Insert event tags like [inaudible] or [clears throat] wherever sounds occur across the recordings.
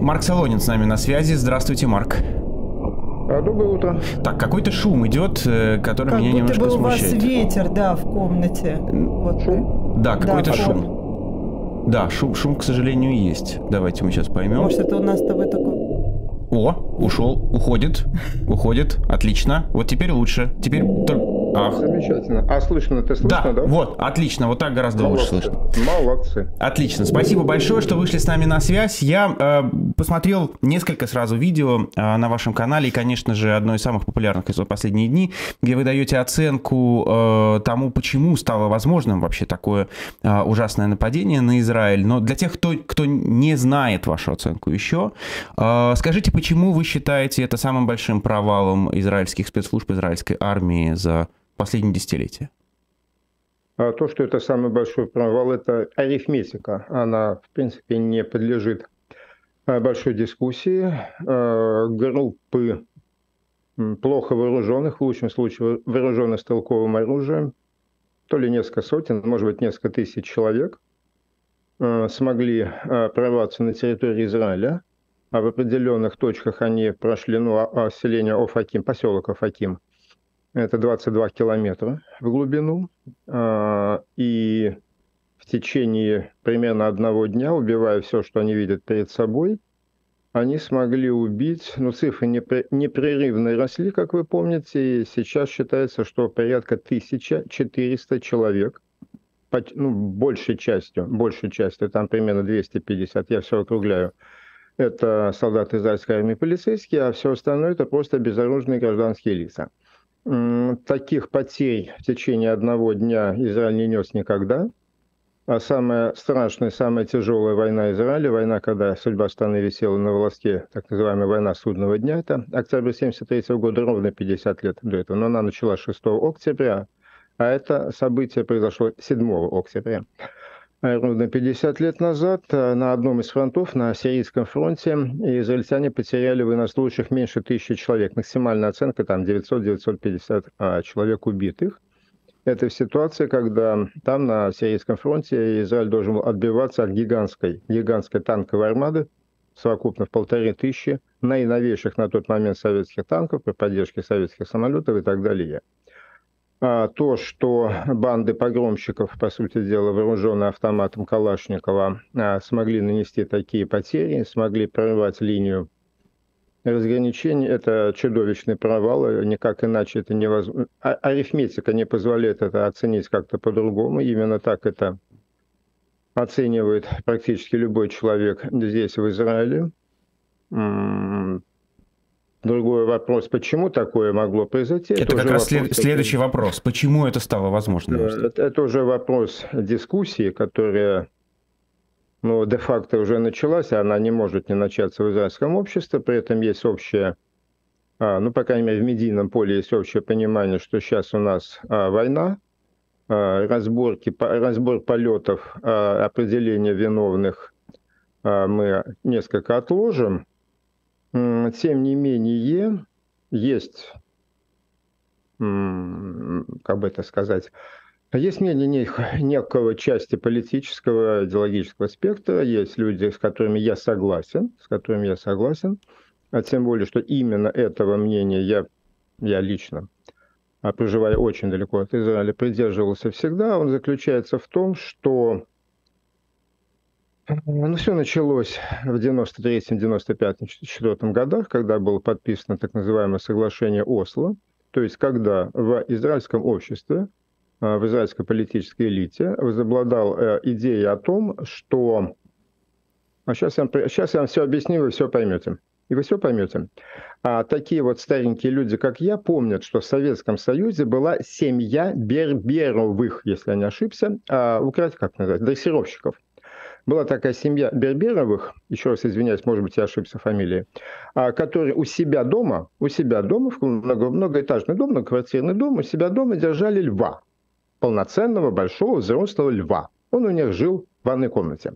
Марк Солонин с нами на связи. Здравствуйте, Марк. А, доброе утро. Так, какой-то шум идет, э, который как меня немножко бы у смущает. вас ветер, да, в комнате. Вот. Шум? Да, какой-то да, шум. Да, шум, шум, к сожалению, есть. Давайте мы сейчас поймем. Может, это у нас с тобой такой... О, ушел, уходит, уходит, отлично. Вот теперь лучше. Теперь Ах. Замечательно. А слышно, ты слышно, да? Да, вот, отлично, вот так гораздо Молодцы. лучше слышно. Молодцы. Отлично, спасибо большое, что вышли с нами на связь. Я э, посмотрел несколько сразу видео э, на вашем канале, и, конечно же, одно из самых популярных за последние дни, где вы даете оценку э, тому, почему стало возможным вообще такое э, ужасное нападение на Израиль. Но для тех, кто, кто не знает вашу оценку еще, э, скажите, почему вы считаете это самым большим провалом израильских спецслужб, израильской армии за последние десятилетия? А то, что это самый большой провал, это арифметика. Она, в принципе, не подлежит а, большой дискуссии. А, группы плохо вооруженных, в лучшем случае вооруженных стрелковым оружием, то ли несколько сотен, может быть, несколько тысяч человек, смогли прорваться на территорию Израиля, а в определенных точках они прошли, ну, селение Офаким, поселок Офаким, это 22 километра в глубину. А, и в течение примерно одного дня, убивая все, что они видят перед собой, они смогли убить, ну, цифры непрерывно росли, как вы помните, и сейчас считается, что порядка 1400 человек, ну, большей частью, большей частью, там примерно 250, я все округляю, это солдаты израильской армии полицейские, а все остальное это просто безоружные гражданские лица. Таких потерь в течение одного дня Израиль не нес никогда. А самая страшная, самая тяжелая война Израиля, война, когда судьба страны висела на волоске, так называемая война судного дня, это октябрь 73 года, ровно 50 лет до этого. Но она началась 6 октября, а это событие произошло 7 октября. Ровно 50 лет назад э, на одном из фронтов, на Сирийском фронте, израильтяне потеряли военнослужащих меньше тысячи человек. Максимальная оценка там 900-950 а, человек убитых. Это в ситуации, когда там на Сирийском фронте Израиль должен был отбиваться от гигантской, гигантской танковой армады, совокупно в полторы тысячи наиновейших на тот момент советских танков при поддержке советских самолетов и так далее. А, то, что банды погромщиков, по сути дела, вооруженные автоматом Калашникова, а, смогли нанести такие потери, смогли прорвать линию разграничений, это чудовищный провал, никак иначе это невозможно. А, арифметика не позволяет это оценить как-то по-другому, именно так это оценивает практически любой человек здесь, в Израиле. Другой вопрос, почему такое могло произойти? Это, это как раз вопрос, следующий вопрос. Почему это стало возможным? Это, это уже вопрос дискуссии, которая ну, де-факто уже началась, а она не может не начаться в израильском обществе. При этом есть общее, а, ну, по крайней мере, в медийном поле есть общее понимание, что сейчас у нас а, война, а, разборки, разбор полетов, а, определение виновных а, мы несколько отложим тем не менее, есть, как бы это сказать, есть мнение некого части политического, идеологического спектра, есть люди, с которыми я согласен, с которыми я согласен, а тем более, что именно этого мнения я, я лично, а проживая очень далеко от Израиля, придерживался всегда. Он заключается в том, что ну, все началось в 93-м, 95-м, 94 годах, когда было подписано так называемое соглашение Осло, то есть когда в израильском обществе, а, в израильской политической элите возобладал э, идея о том, что... А сейчас, я вам, сейчас я вам все объясню, вы все поймете. И вы все поймете. А такие вот старенькие люди, как я, помнят, что в Советском Союзе была семья Берберовых, если я не ошибся, а, украсть, как назвать, дрессировщиков была такая семья Берберовых, еще раз извиняюсь, может быть, я ошибся фамилией, а, которые у себя дома, у себя дома, в много, многоэтажный дом, многоквартирный дом, у себя дома держали льва, полноценного, большого, взрослого льва. Он у них жил в ванной комнате.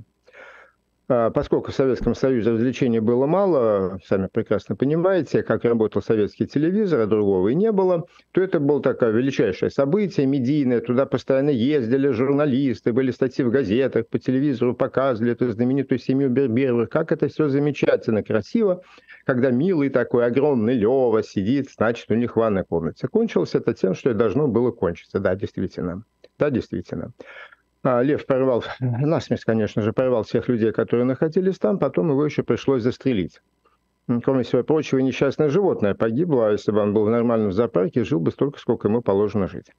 А, поскольку в Советском Союзе развлечений было мало, сами прекрасно понимаете, как работал советский телевизор, а другого и не было, то это было такое величайшее событие медийное. Туда постоянно ездили журналисты, были статьи в газетах, по телевизору показывали эту знаменитую семью Берберовых. Как это все замечательно, красиво, когда милый такой огромный Лева сидит, значит, у них в ванной комнате. Кончилось это тем, что и должно было кончиться. Да, действительно. Да, действительно. А Лев порвал, [laughs] насмерть, конечно же, порвал всех людей, которые находились там, потом его еще пришлось застрелить. Кроме всего прочего, несчастное животное погибло, а если бы он был в нормальном зоопарке, жил бы столько, сколько ему положено жить.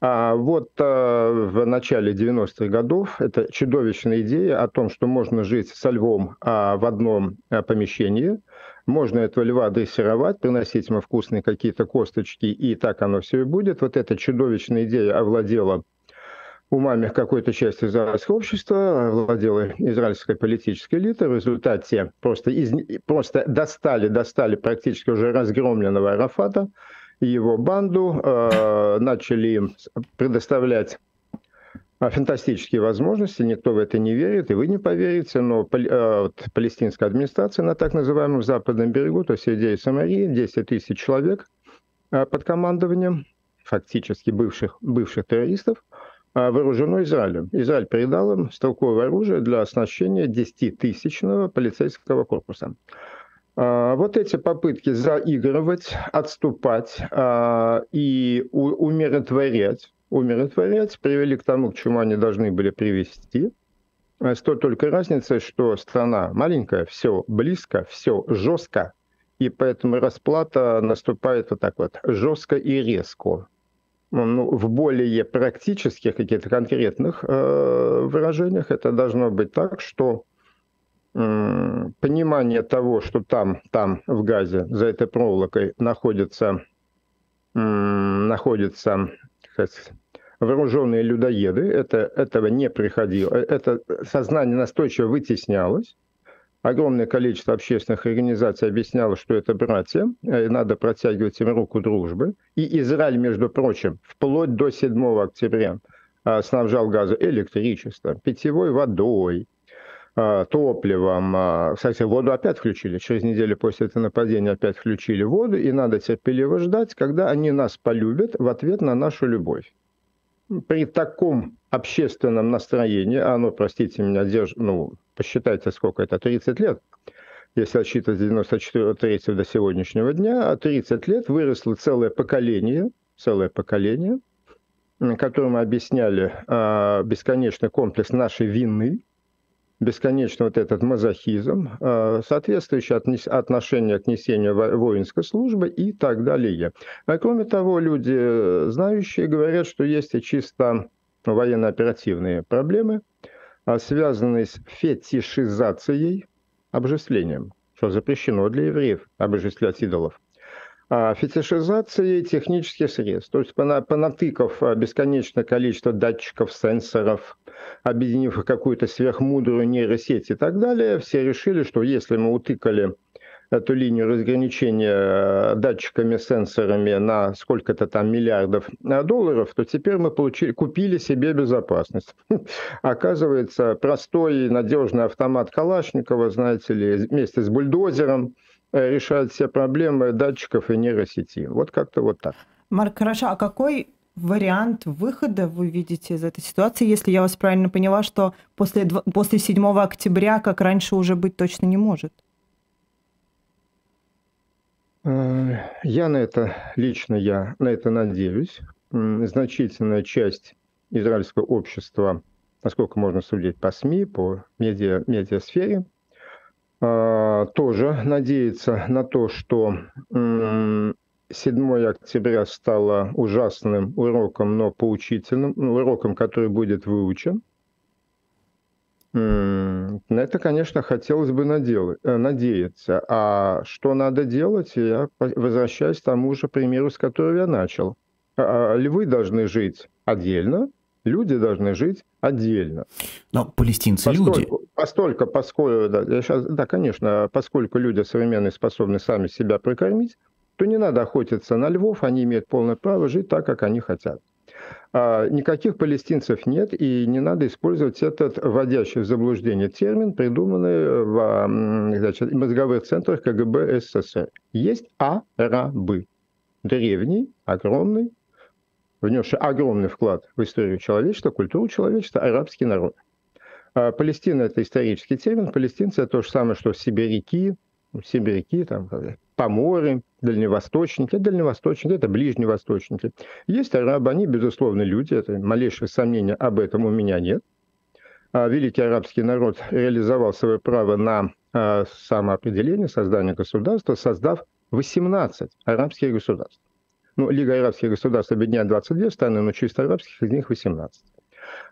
А вот а, в начале 90-х годов это чудовищная идея о том, что можно жить со львом а, в одном а, помещении, можно этого льва дрессировать, приносить ему вкусные какие-то косточки, и так оно все и будет. Вот эта чудовищная идея овладела умами какой-то части израильского общества, владела израильская политическая элита. В результате просто, из, просто достали, достали практически уже разгромленного Арафата и его банду, э, начали им предоставлять а, фантастические возможности, никто в это не верит, и вы не поверите, но палестинская администрация на так называемом западном берегу, то есть Идея Самарии, 10 тысяч человек под командованием фактически бывших, бывших террористов, а, вооружено Израилем. Израиль передал им стрелковое оружие для оснащения 10-тысячного полицейского корпуса. А, вот эти попытки заигрывать, отступать а, и умиротворять, умиротворять привели к тому, к чему они должны были привести. С той только разницей, что страна маленькая, все близко, все жестко, и поэтому расплата наступает вот так вот жестко и резко ну, в более практических, каких-то конкретных э, выражениях. Это должно быть так, что э, понимание того, что там, там в Газе, за этой проволокой находятся, э, находятся вооруженные людоеды, это, этого не приходило, э, это сознание настойчиво вытеснялось, огромное количество общественных организаций объясняло, что это братья, и надо протягивать им руку дружбы. И Израиль, между прочим, вплоть до 7 октября а, снабжал газом электричеством, питьевой водой, а, топливом. Кстати, воду опять включили. Через неделю после этого нападения опять включили воду, и надо терпеливо ждать, когда они нас полюбят в ответ на нашу любовь. При таком общественном настроении, оно, простите меня, держ... ну, посчитайте, сколько это, 30 лет, если отсчитывать с 94 до сегодняшнего дня, а 30 лет выросло целое поколение, целое поколение, которому объясняли э, бесконечный комплекс нашей вины, бесконечно вот этот мазохизм, э, соответствующее отношение к несению воинской службы и так далее. А кроме того, люди, знающие, говорят, что есть и чисто военно-оперативные проблемы – а связанный с фетишизацией, обжислением, что запрещено для евреев обожествлять идолов, а фетишизацией технических средств. То есть понатыкав бесконечное количество датчиков, сенсоров, объединив какую-то сверхмудрую нейросеть и так далее, все решили, что если мы утыкали эту линию разграничения э, датчиками, сенсорами на сколько-то там миллиардов долларов, то теперь мы получили, купили себе безопасность. [laughs] Оказывается, простой и надежный автомат Калашникова, знаете ли, вместе с бульдозером э, решает все проблемы датчиков и нейросети. Вот как-то вот так. Марк, хорошо, а какой вариант выхода вы видите из этой ситуации, если я вас правильно поняла, что после, после 7 октября, как раньше, уже быть точно не может? Э, я на это, лично я на это надеюсь. Значительная часть израильского общества, насколько можно судить по СМИ, по медиа, медиасфере, тоже надеется на то, что 7 октября стало ужасным уроком, но поучительным, ну, уроком, который будет выучен – на это, конечно, хотелось бы э, надеяться. А что надо делать, я возвращаюсь к тому же примеру, с которого я начал. А, а, львы должны жить отдельно, люди должны жить отдельно. Но палестинцы поскольку, люди. Постольку, поскольку, да, я сейчас, да, конечно, поскольку люди современные способны сами себя прокормить, то не надо охотиться на львов, они имеют полное право жить так, как они хотят. А, никаких палестинцев нет, и не надо использовать этот вводящий в заблуждение термин, придуманный в значит, мозговых центрах КГБ СССР. Есть арабы. Древний, огромный, внесший огромный вклад в историю человечества, культуру человечества, арабский народ. А Палестина – это исторический термин. Палестинцы – это то же самое, что сибиряки, сибиряки, там, поморы, дальневосточники, дальневосточники, это ближневосточники. Есть арабы, они, безусловно, люди, это малейшее сомнение об этом у меня нет. А великий арабский народ реализовал свое право на а, самоопределение, создание государства, создав 18 арабских государств. Ну, Лига арабских государств объединяет 22 страны, но чисто арабских из них 18.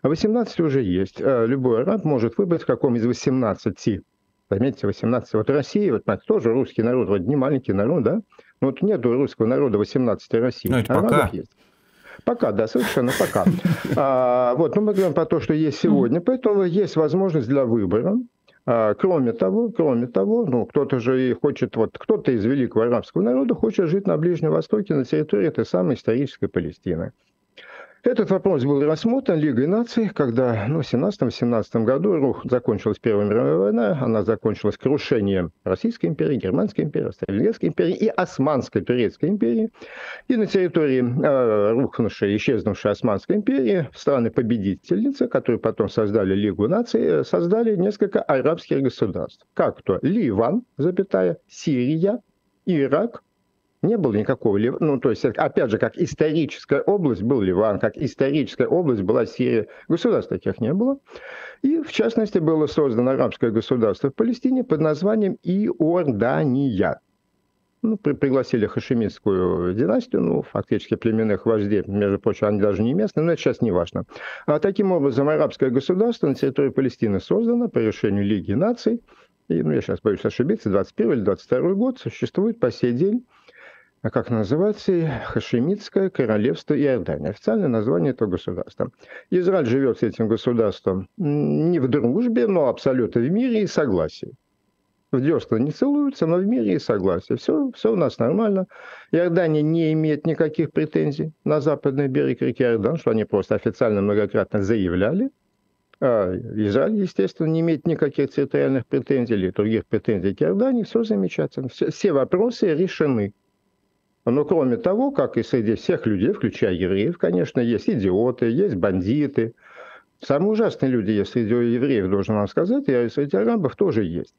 А 18 уже есть. А, любой араб может выбрать, в каком из 18 Заметьте, 18. Вот Россия, вот тоже русский народ, вот не маленький народ, да? Но вот нет русского народа 18 России. Ну, это пока. Есть. Пока, да, совершенно пока. [laughs] А, вот, но мы говорим про то, что есть сегодня, поэтому есть возможность для выбора. А, кроме того, кроме того, ну, кто-то же и хочет, вот кто-то из великого арабского народа хочет жить на Ближнем Востоке, на территории этой самой исторической Палестины. Этот вопрос был рассмотрен Лигой наций, когда ну, в 17-18 году рух закончилась Первая мировая война, она закончилась крушением Российской империи, Германской империи, Австро-Венгерской империи и Османской Турецкой империи. И на территории э, рухнувшей, исчезнувшей Османской империи страны-победительницы, которые потом создали Лигу наций, создали несколько арабских государств. Как то Ливан, запятая, Сирия, Ирак, не было никакого Ливана. Ну, то есть, опять же, как историческая область был Ливан, как историческая область была Сирия. Государств таких не было. И, в частности, было создано арабское государство в Палестине под названием Иордания. Ну, при, пригласили хашемитскую династию, ну, фактически племенных вождей, между прочим, они даже не местные, но это сейчас не важно. А таким образом, арабское государство на территории Палестины создано по решению Лиги наций, и, ну, я сейчас боюсь ошибиться, 21 или 22 год, существует по сей день а как называется, Хашемитское королевство Иордания. Официальное название этого государства. Израиль живет с этим государством не в дружбе, но абсолютно в мире и согласии. В десна не целуются, но в мире и согласии. Все, все у нас нормально. Иордания не имеет никаких претензий на западный берег реки Иордан, что они просто официально многократно заявляли. А Израиль, естественно, не имеет никаких территориальных претензий или других претензий к Иордании. Все замечательно. Все, все вопросы решены. Но кроме того, как и среди всех людей, включая евреев, конечно, есть идиоты, есть бандиты. Самые ужасные люди есть среди евреев, должен вам сказать, и среди арабов тоже есть.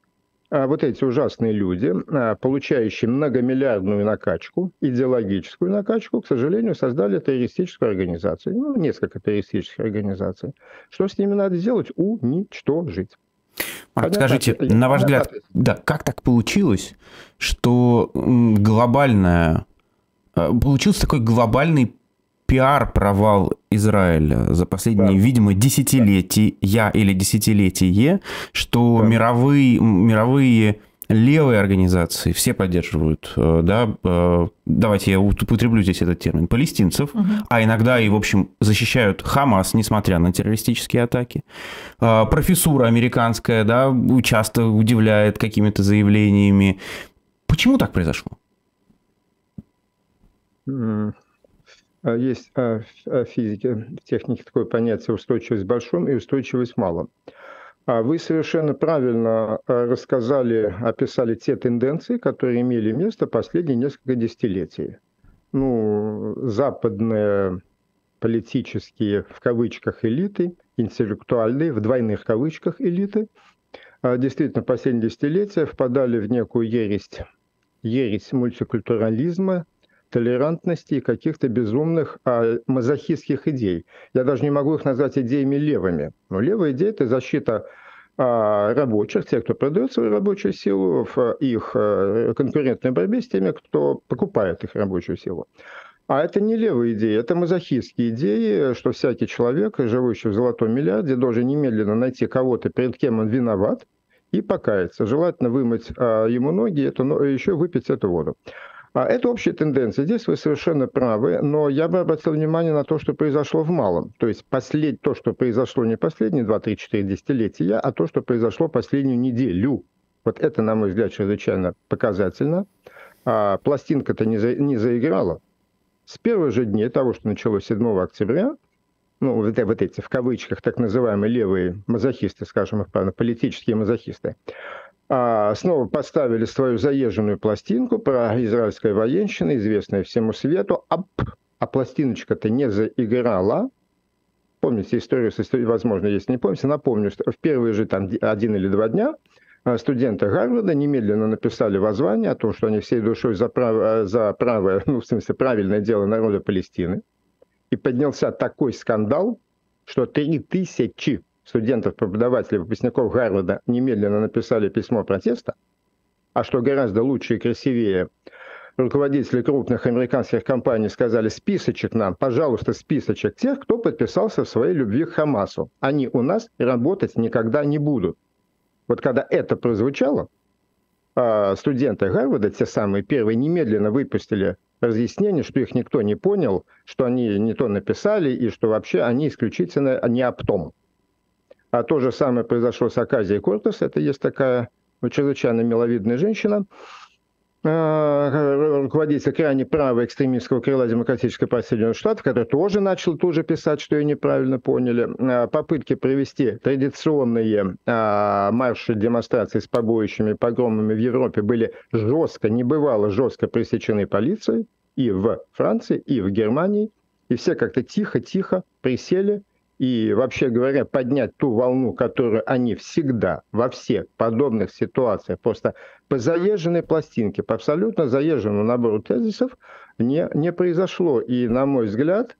А вот эти ужасные люди, а, получающие многомиллиардную накачку, идеологическую накачку, к сожалению, создали террористическую организацию. Ну, несколько террористических организаций. Что с ними надо сделать? Уничтожить. Марк, скажите, на ваш взгляд, да, как так получилось, что глобальная получился такой глобальный пиар-провал Израиля за последние, да. видимо, десятилетия или десятилетие, что да. мировые, мировые левые организации все поддерживают, э, да, э, давайте я употреблю здесь этот термин, палестинцев, угу. а иногда и, в общем, защищают Хамас, несмотря на террористические атаки. Профессура американская, да, часто удивляет какими-то заявлениями. Почему так произошло? А есть а, в физике, в технике такое понятие устойчивость в большом и устойчивость в малом. А вы совершенно правильно рассказали, описали те тенденции, которые имели место последние несколько десятилетий. Ну, западные политические, в кавычках, элиты, интеллектуальные, в двойных кавычках, элиты, действительно, последние десятилетия впадали в некую ересь, ересь мультикультурализма, толерантности и каких-то безумных а, мазохистских идей. Я даже не могу их назвать идеями левыми. Но левая идея – это защита а, рабочих, тех, кто продает свою рабочую силу, в их а, конкурентной борьбе с теми, кто покупает их рабочую силу. А это не левые идеи, это мазохистские идеи, что всякий человек, живущий в золотом миллиарде, должен немедленно найти кого-то, перед кем он виноват, и покаяться. Желательно вымыть а, ему ноги, это, еще выпить эту воду. А это общая тенденция. Здесь вы совершенно правы, но я бы обратил внимание на то, что произошло в малом. То есть послед... то, что произошло не последние 2-3-4 десятилетия, а то, что произошло последнюю неделю. Вот это, на мой взгляд, чрезвычайно показательно. А пластинка-то не, за... не заиграла. с первых же дней того, что началось 7 октября, ну, вот, вот эти, в кавычках, так называемые левые мазохисты, скажем их правильно, политические мазохисты, а, снова поставили свою заезженную пластинку про израильское военщина, известное всему свету, а, а пластиночка-то не заиграла. Помните историю, возможно, если не помните, напомню, что в первые же там один или два дня а, студенты Гарварда немедленно написали воззвание о том, что они всей душой за, право, за правое, ну, в смысле, правильное дело народа Палестины. И поднялся такой скандал, что три тысячи студентов, преподавателей, выпускников Гарварда немедленно написали письмо протеста, а что гораздо лучше и красивее, руководители крупных американских компаний сказали списочек нам, пожалуйста, списочек тех, кто подписался в своей любви к Хамасу. Они у нас работать никогда не будут. Вот когда это прозвучало, студенты Гарварда, те самые первые, немедленно выпустили разъяснение, что их никто не понял, что они не то написали и что вообще они исключительно не об том. А то же самое произошло с Аказией Кортес. Это есть такая чрезвычайно миловидная женщина, а, руководитель крайне правого экстремистского крыла Демократической партии Соединенных Штатов, который тоже начал тут же писать, что ее неправильно поняли. А, попытки провести традиционные марши демонстрации с побоищами погромами в Европе были жестко, небывало жестко пресечены полицией и в Франции, и в Германии. И все как-то тихо-тихо присели и, вообще говоря, поднять ту волну, которую они всегда во всех подобных ситуациях просто по заезженной пластинке, по абсолютно заезженному набору тезисов не, не произошло. И, на мой взгляд,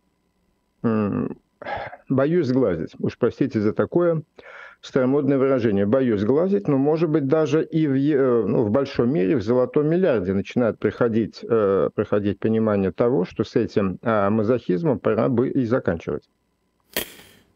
боюсь сглазить. Уж простите за такое старомодное выражение. Боюсь сглазить, но, может быть, даже и в, ну, в большом мире, в золотом миллиарде начинает приходить, э, приходить понимание того, что с этим э, мазохизмом пора бы и заканчивать.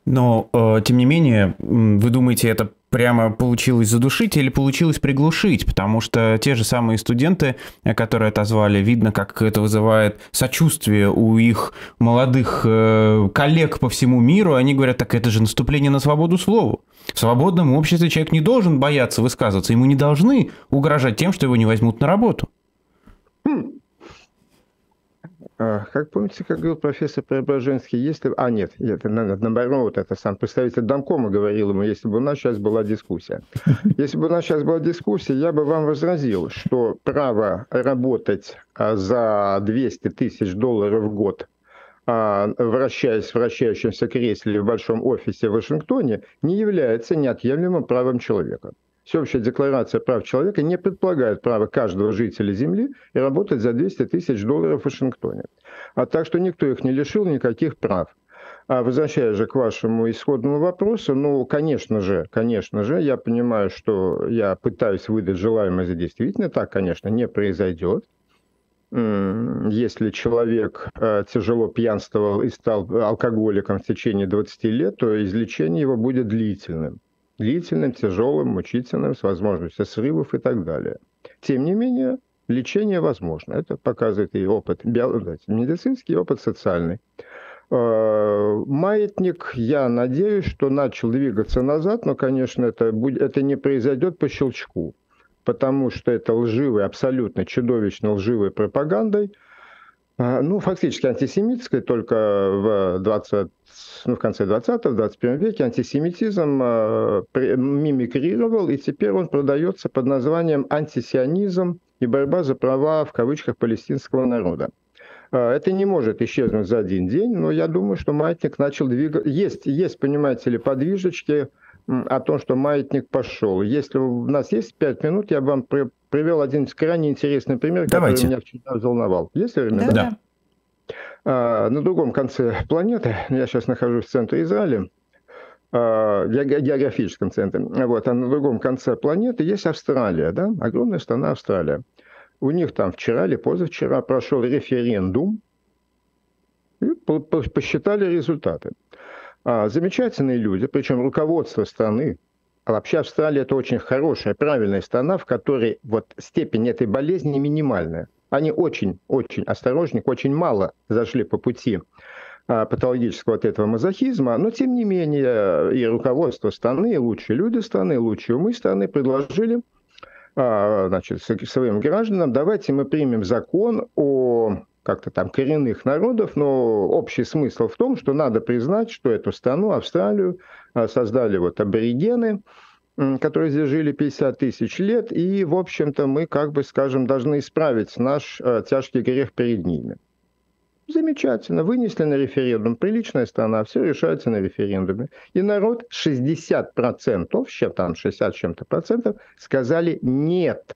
Но, э, тем не менее, вы думаете, это прямо получилось задушить или получилось приглушить? Потому что те же самые студенты, э, которые отозвали, видно, как это вызывает сочувствие у их молодых э, коллег по всему миру. Они говорят, так это же наступление на свободу слова. В свободном обществе человек не должен бояться высказываться, ему не должны угрожать тем, что его не возьмут на работу. Хм. А, как помните, как говорил профессор Преображенский, если... А, нет, это наоборот, это сам представитель Домкома говорил ему, если бы у нас сейчас была дискуссия. [laughs] Если бы у нас сейчас была дискуссия, я бы вам возразил, что право работать а, за 200 тысяч долларов в год а, вращаясь в вращающемся кресле в большом офисе в Вашингтоне, не является неотъемлемым правом человека. Всеобщая декларация прав человека не предполагает право каждого жителя Земли и работать за 200 тысяч долларов в Вашингтоне. А так что никто их не лишил никаких прав. А возвращаясь же к вашему исходному вопросу, ну, конечно же, конечно же, я понимаю, что я пытаюсь выдать желаемое за действительно, так, конечно, не произойдет. Если человек э, тяжело пьянствовал и стал алкоголиком в течение 20 лет, то излечение его будет длительным длительным, тяжелым, мучительным, с возможностью срывов и так далее. Тем не менее, лечение возможно. Это показывает и опыт медицинский, и опыт социальный. А, маятник, я надеюсь, что начал двигаться назад, но, конечно, это, будет, это не произойдет по щелчку, потому что это лживой, абсолютно чудовищно лживой пропагандой – ну, фактически антисемитской, только в, 20, ну, в конце 20-го, 21 веке антисемитизм э, мимикрировал, и теперь он продается под названием антисионизм и борьба за права, в кавычках, палестинского народа. А, это не может исчезнуть за один день, но я думаю, что маятник начал двигаться. Есть, есть, понимаете ли, подвижечки о том, что маятник пошел. Если у нас есть пять минут, я вам привел один крайне интересный пример, Давайте. который меня вчера взволновал. Есть время? Да. да. А, на другом конце планеты, я сейчас нахожусь в центре Израиля, а, географическом центре, вот, а на другом конце планеты есть Австралия, да, огромная страна Австралия. У них там вчера или позавчера прошел референдум, и посчитали результаты. А, замечательные люди, причем руководство страны, а вообще Австралия это очень хорошая, правильная страна, в которой вот степень этой болезни минимальная. Они очень-очень осторожны, очень мало зашли по пути а, патологического от этого мазохизма, но тем не менее и руководство страны, и лучшие люди страны, и лучшие умы страны предложили а, значит, своим гражданам, давайте мы примем закон о как-то там коренных народов, но общий смысл в том, что надо признать, что эту страну, Австралию, а, создали вот аборигены, которые здесь жили 50 тысяч лет, и, в общем-то, мы, как бы, скажем, должны исправить наш э, тяжкий грех перед ними. Замечательно, вынесли на референдум, приличная страна, все решается на референдуме. И народ 60%, чем там 60 чем-то процентов, сказали нет.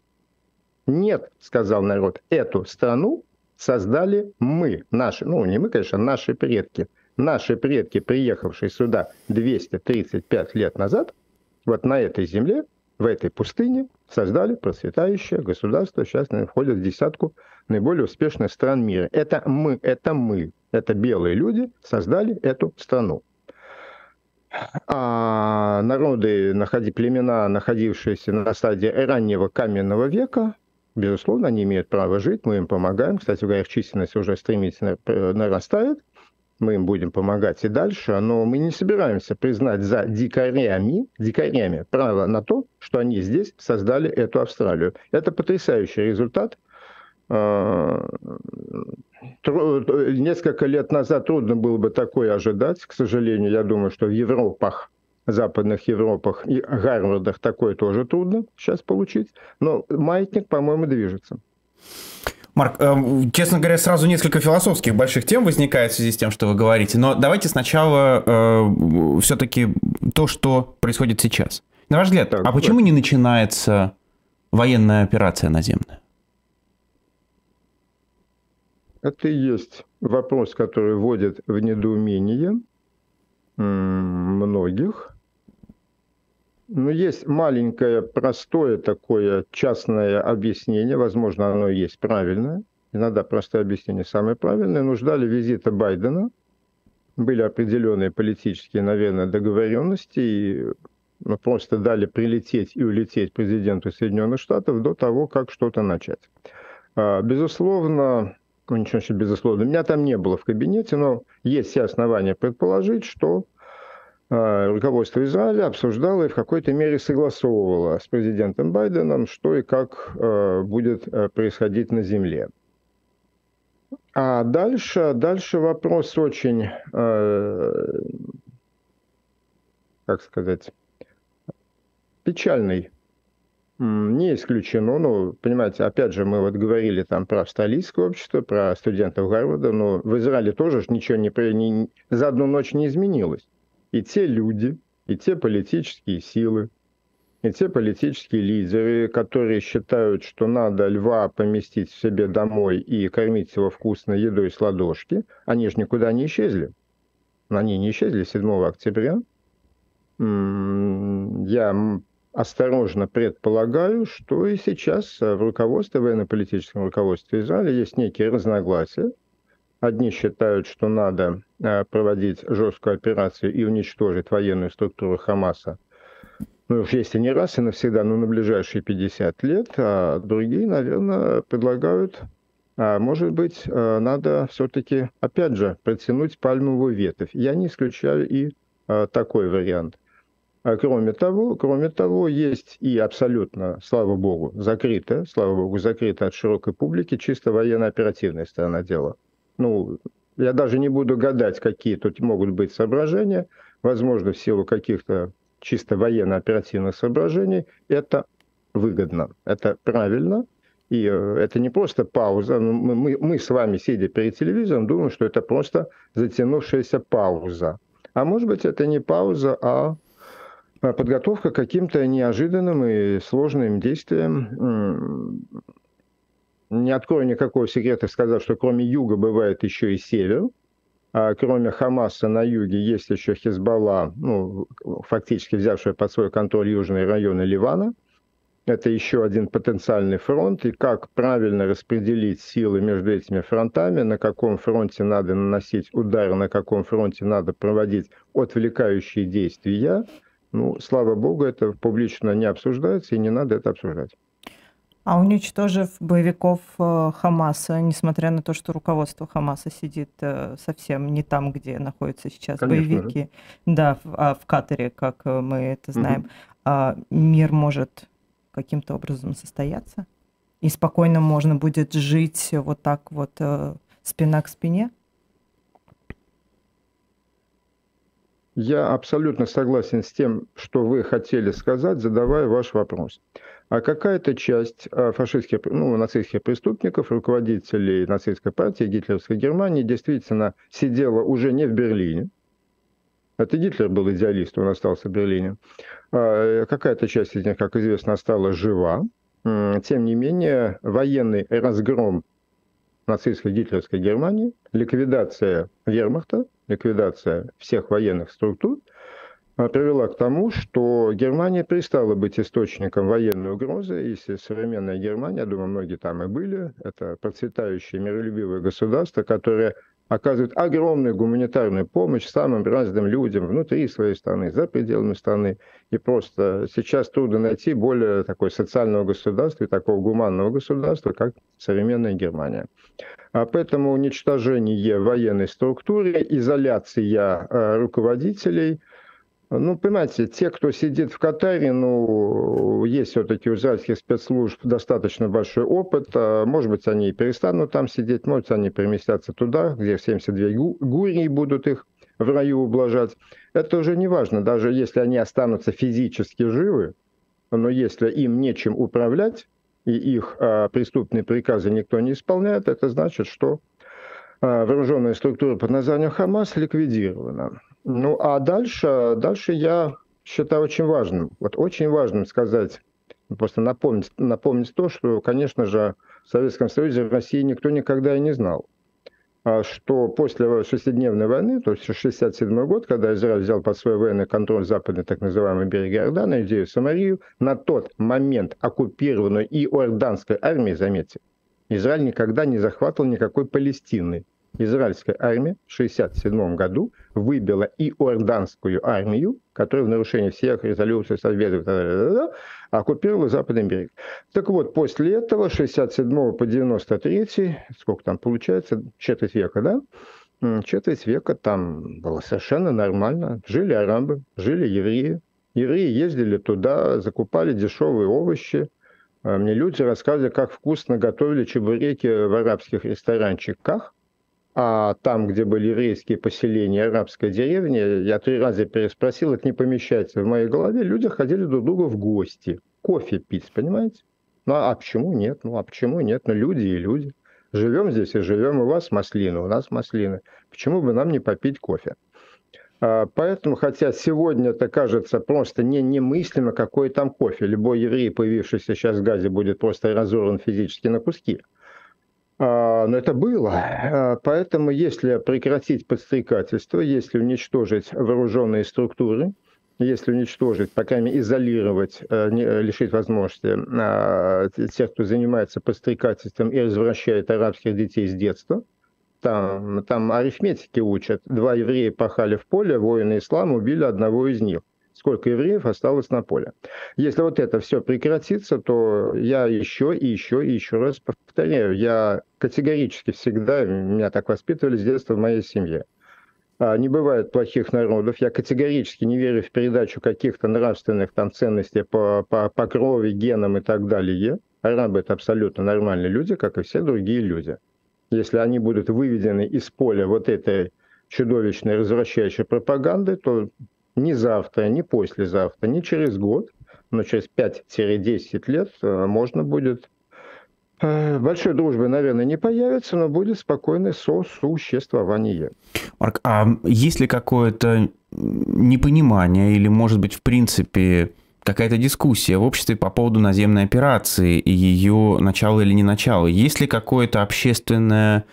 Нет, сказал народ, эту страну создали мы, наши, ну не мы, конечно, наши предки. Наши предки, приехавшие сюда 235 лет назад, вот на этой земле, в этой пустыне, создали процветающее государство. Сейчас наверное, входит в десятку наиболее успешных стран мира. Это мы, это мы, это белые люди создали эту страну. А народы, находи, племена, находившиеся на стадии раннего каменного века, безусловно, они имеют право жить, мы им помогаем. Кстати говоря, их численность уже стремительно нарастает мы им будем помогать и дальше, но мы не собираемся признать за дикарями, дикарями право на то, что они здесь создали эту Австралию. Это потрясающий результат. А, несколько лет назад трудно было бы такое ожидать. К сожалению, я думаю, что в Европах, западных Европах и Гарвардах такое тоже трудно сейчас получить. Но маятник, по-моему, движется. Марк, э, честно говоря, сразу несколько философских больших тем возникает в связи с тем, что вы говорите. Но давайте сначала э, все-таки то, что происходит сейчас. На ваш взгляд, так, а почему не начинается военная операция наземная? Это и есть вопрос, который вводит в недоумение многих. Ну, есть маленькое, простое такое частное объяснение, возможно, оно и есть правильное. Иногда простое объяснение самое правильное. Но ждали визита Байдена, были определенные политические, наверное, договоренности, и ну, просто дали прилететь и улететь президенту Соединенных Штатов до того, как что-то начать. А, безусловно, ну, ничего себе, безусловно, меня там не было в кабинете, но есть все основания предположить, что руководство Израиля обсуждало и в какой-то мере согласовывало с президентом Байденом, что и как а, будет а, происходить на Земле. А дальше, дальше вопрос очень, как сказать, печальный. Не исключено, ну, понимаете, опять же, мы вот говорили там про австралийское общество, про студентов Гарварда, но в Израиле тоже ничего не, не, за одну ночь не изменилось и те люди, и те политические силы, и те политические лидеры, которые считают, что надо льва поместить в себе домой и кормить его вкусной едой с ладошки, они же никуда не исчезли. Они не исчезли 7 октября. Я осторожно предполагаю, что и сейчас в руководстве, военно-политическом руководстве Израиля есть некие разногласия Одни считают, что надо э, проводить жесткую операцию и уничтожить военную структуру Хамаса, ну уж если не раз и навсегда, но на ближайшие 50 лет, а другие, наверное, предлагают, а может быть, э, надо все-таки, опять же, протянуть пальмовую ветвь. Я не исключаю и а, такой вариант. А кроме того, кроме того, есть и абсолютно, слава богу, закрытая, слава богу, закрытая от широкой публики чисто военно-оперативная сторона дела – ну, я даже не буду гадать, какие тут могут быть соображения. Возможно, в силу каких-то чисто военно-оперативных соображений, это выгодно, это правильно. И э, это не просто пауза. Ну, мы, мы, мы с вами, сидя перед телевизором, думаем, что это просто затянувшаяся пауза. А может быть, это не пауза, а, а подготовка к каким-то неожиданным и сложным действиям не открою никакого секрета, сказав, что кроме юга бывает еще и север. А кроме Хамаса на юге есть еще Хизбалла, ну, фактически взявшая под свой контроль южные районы Ливана. Это еще один потенциальный фронт. И как правильно распределить силы между этими фронтами, на каком фронте надо наносить удары, на каком фронте надо проводить отвлекающие действия, ну, слава богу, это публично не обсуждается и не надо это обсуждать. А уничтожив боевиков э, Хамаса, несмотря на то, что руководство Хамаса сидит э, совсем не там, где находятся сейчас Конечно, боевики, да, в, а в Катаре, как э, мы это знаем, угу. мир может каким-то образом состояться? И спокойно можно будет жить вот так вот спина к спине? Я абсолютно согласен с тем, что вы хотели сказать, задавая ваш вопрос. А какая-то часть а, фашистских, ну, нацистских преступников, руководителей нацистской партии гитлеровской Германии действительно сидела уже не в Берлине. Это Гитлер был идеалист, он остался в Берлине. А какая-то часть из них, как известно, осталась жива. Тем не менее, военный разгром нацистской гитлеровской Германии, ликвидация вермахта, ликвидация всех военных структур привела к тому, что Германия перестала быть источником военной угрозы. Если современная Германия, думаю, многие там и были, это процветающее миролюбивое государство, которое оказывает огромную гуманитарную помощь самым разным людям внутри своей страны, за пределами страны. И просто сейчас трудно найти более такое социального государства и такого гуманного государства, как современная Германия. А поэтому уничтожение военной структуры, изоляция э, руководителей – ну, понимаете, те, кто сидит в Катаре, ну, есть все-таки у израильских спецслужб достаточно большой опыт. А, может быть, они перестанут там сидеть, может, они переместятся туда, где 72 гурии будут их в раю ублажать. Это уже не важно, даже если они останутся физически живы, но если им нечем управлять, и их а, преступные приказы никто не исполняет, это значит, что а, вооруженная структура под названием Хамас ликвидирована. Ну, а дальше, дальше я считаю очень важным, вот очень важным сказать, просто напомнить, напомнить то, что, конечно же, в Советском Союзе в России никто никогда и не знал, а что после шестидневной войны, то есть 67 год, когда Израиль взял под свой военный контроль западный так называемый берег Иордана, Иудею, Самарию, на тот момент оккупированную иорданской армией, заметьте, Израиль никогда не захватывал никакой Палестины израильская армия в 1967 году выбила иорданскую армию, которая в нарушении всех резолюций Совета оккупировала Западный берег. Так вот, после этого, с 67 по 93, сколько там получается, четверть века, да? Четверть века там было совершенно нормально. Жили арабы, жили евреи. Евреи ездили туда, закупали дешевые овощи, мне люди рассказывали, как вкусно готовили чебуреки в арабских ресторанчиках а там, где были еврейские поселения, арабская деревня, я три раза переспросил, это не помещается в моей голове, люди ходили друг к другу в гости, кофе пить, понимаете? Ну а почему нет? Ну а почему нет? Ну люди и люди. Живем здесь и живем, у вас маслины, у нас маслины. Почему бы нам не попить кофе? А, поэтому, хотя сегодня это кажется просто не, немыслимо, какой там кофе. Любой еврей, появившийся сейчас в Газе, будет просто разорван физически на куски. А, но это было. А, поэтому если прекратить подстрекательство, если уничтожить вооруженные структуры, если уничтожить, по крайней мере, изолировать, э, лишить возможности а, тех, кто занимается подстрекательством и развращает арабских детей с детства, там, там арифметики учат. Два еврея пахали в поле, воины ислама убили одного из них сколько евреев осталось на поле. Если вот это все прекратится, то я еще и еще и еще раз повторяю, я категорически всегда, меня так воспитывали с детства в моей семье. А, не бывает плохих народов. Я категорически не верю в передачу каких-то нравственных там ценностей по, по, по крови, генам и так далее. Арабы это абсолютно нормальные люди, как и все другие люди. Если они будут выведены из поля вот этой чудовищной развращающей пропаганды, то ни завтра, ни послезавтра, ни через год, но через 5-10 лет э, можно будет э, Большой дружбы, наверное, не появится, но будет спокойное сосуществование. Марк, а есть ли какое-то непонимание или, может быть, в принципе, какая-то дискуссия в обществе по поводу наземной операции и ее начала или не начала? Есть ли какое-то общественное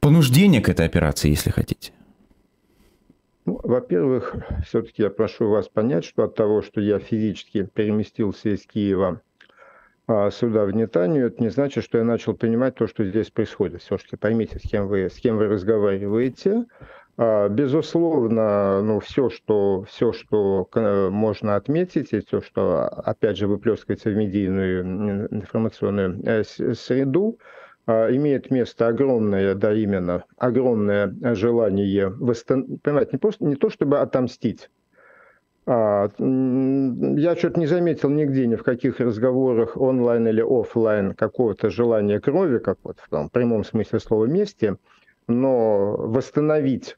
понуждение к этой операции, если хотите? Ну, во-первых, все-таки я прошу вас понять, что от того, что я физически переместился из Киева а, сюда, в Нетанию, это не значит, что я начал понимать то, что здесь происходит. Все-таки поймите, с кем вы, с кем вы разговариваете. А, безусловно, ну, все, что, все, что можно отметить, и все, что, опять же, выплескивается в медийную информационную э, среду, имеет место огромное, да, именно, огромное желание восстановить, понимаете, не, просто, не то чтобы отомстить, А, я что-то не заметил нигде, ни в каких разговорах онлайн или офлайн какого-то желания крови, как вот в том прямом смысле слова мести, но восстановить,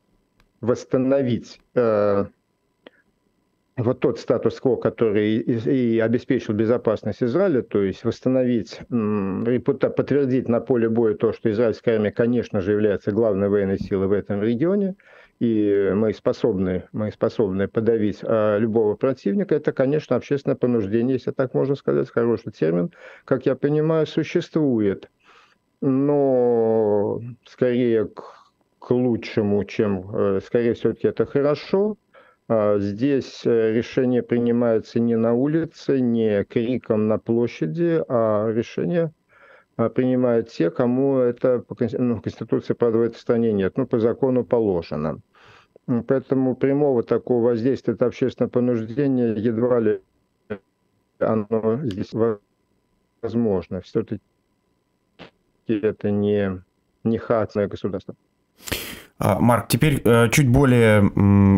восстановить э, вот тот статус-кво, который и, обеспечил безопасность Израиля, то есть восстановить, подтвердить на поле боя то, что израильская армия, конечно же, является главной военной силой в этом регионе, и мы способны, мы способны подавить а, любого противника, это, конечно, общественное понуждение, если так можно сказать, хороший термин, как я понимаю, существует. Но скорее к, к лучшему, чем, э, скорее все-таки это хорошо. А, здесь э, решение принимается не на улице, не криком на площади, а решение а, принимают те, кому это по ну, Конституции, правда, в этой стране нет, ну, по закону положено. Поэтому прямого такого воздействия, это общественное понуждение, едва ли оно здесь возможно. Все-таки это не, не хаотное государство. А, Марк, теперь э, чуть более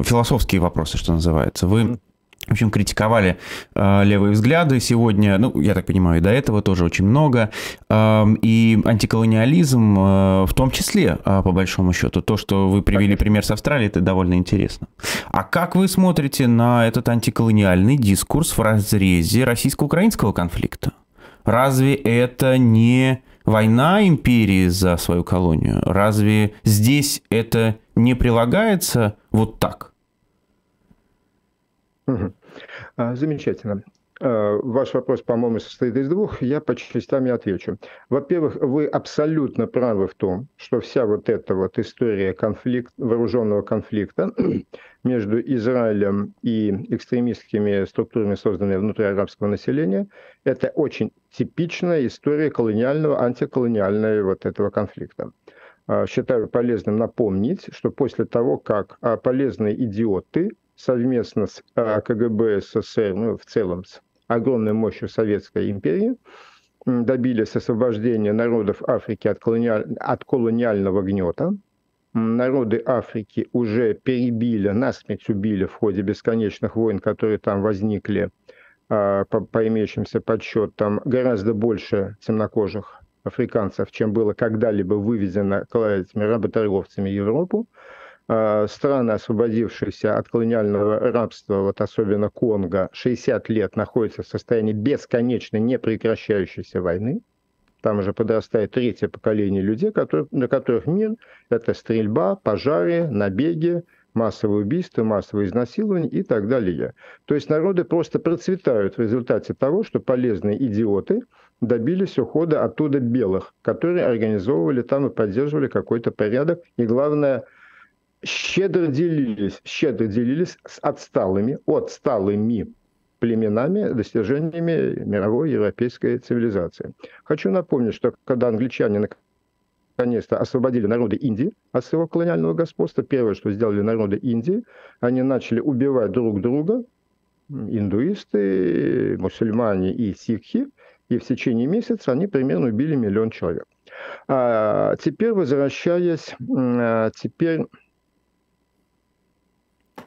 философские вопросы, что называется. Вы в общем, критиковали э, левые взгляды сегодня, ну, я так понимаю, и до этого тоже очень много, э, и антиколониализм э, в том числе, э, по большому счету. То, что вы привели пример с Австралией, это довольно интересно. А как вы смотрите на этот антиколониальный дискурс в разрезе российско-украинского конфликта? Разве это не война империи за свою колонию? Разве здесь это не прилагается вот так? А, замечательно. А, ваш вопрос, по-моему, состоит из двух. Я по частям и отвечу. Во-первых, вы абсолютно правы в том, что вся вот эта вот история конфликт, вооруженного конфликта [clears throat] между Израилем и экстремистскими структурами, созданными внутри арабского населения, это очень типичная история колониального, антиколониального вот этого конфликта. А, считаю полезным напомнить, что после того, как полезные идиоты совместно с а, КГБ СССР, ну, в целом с огромной мощью Советской империи, добились освобождения народов Африки от, колониаль... от колониального гнета. Народы Африки уже перебили, насмерть убили в ходе бесконечных войн, которые там возникли, а, по, по имеющимся подсчетам, гораздо больше темнокожих африканцев, чем было когда-либо вывезено этими работорговцами в Европу. А, страны, освободившиеся от колониального рабства, вот особенно Конго, 60 лет находятся в состоянии бесконечно непрекращающейся войны. Там уже подрастает третье поколение людей, которые, для которых мир – это стрельба, пожары, набеги, массовые убийства, массовые изнасилования и так далее. То есть народы просто процветают в результате того, что полезные идиоты добились ухода оттуда белых, которые организовывали там и поддерживали какой-то порядок. И главное – щедро делились, щедро делились с отсталыми, отсталыми племенами, достижениями мировой европейской цивилизации. Хочу напомнить, что когда англичане наконец-то освободили народы Индии от своего колониального господства, первое, что сделали народы Индии, они начали убивать друг друга, индуисты, мусульмане и сикхи, и в течение месяца они примерно убили миллион человек. А теперь возвращаясь, а теперь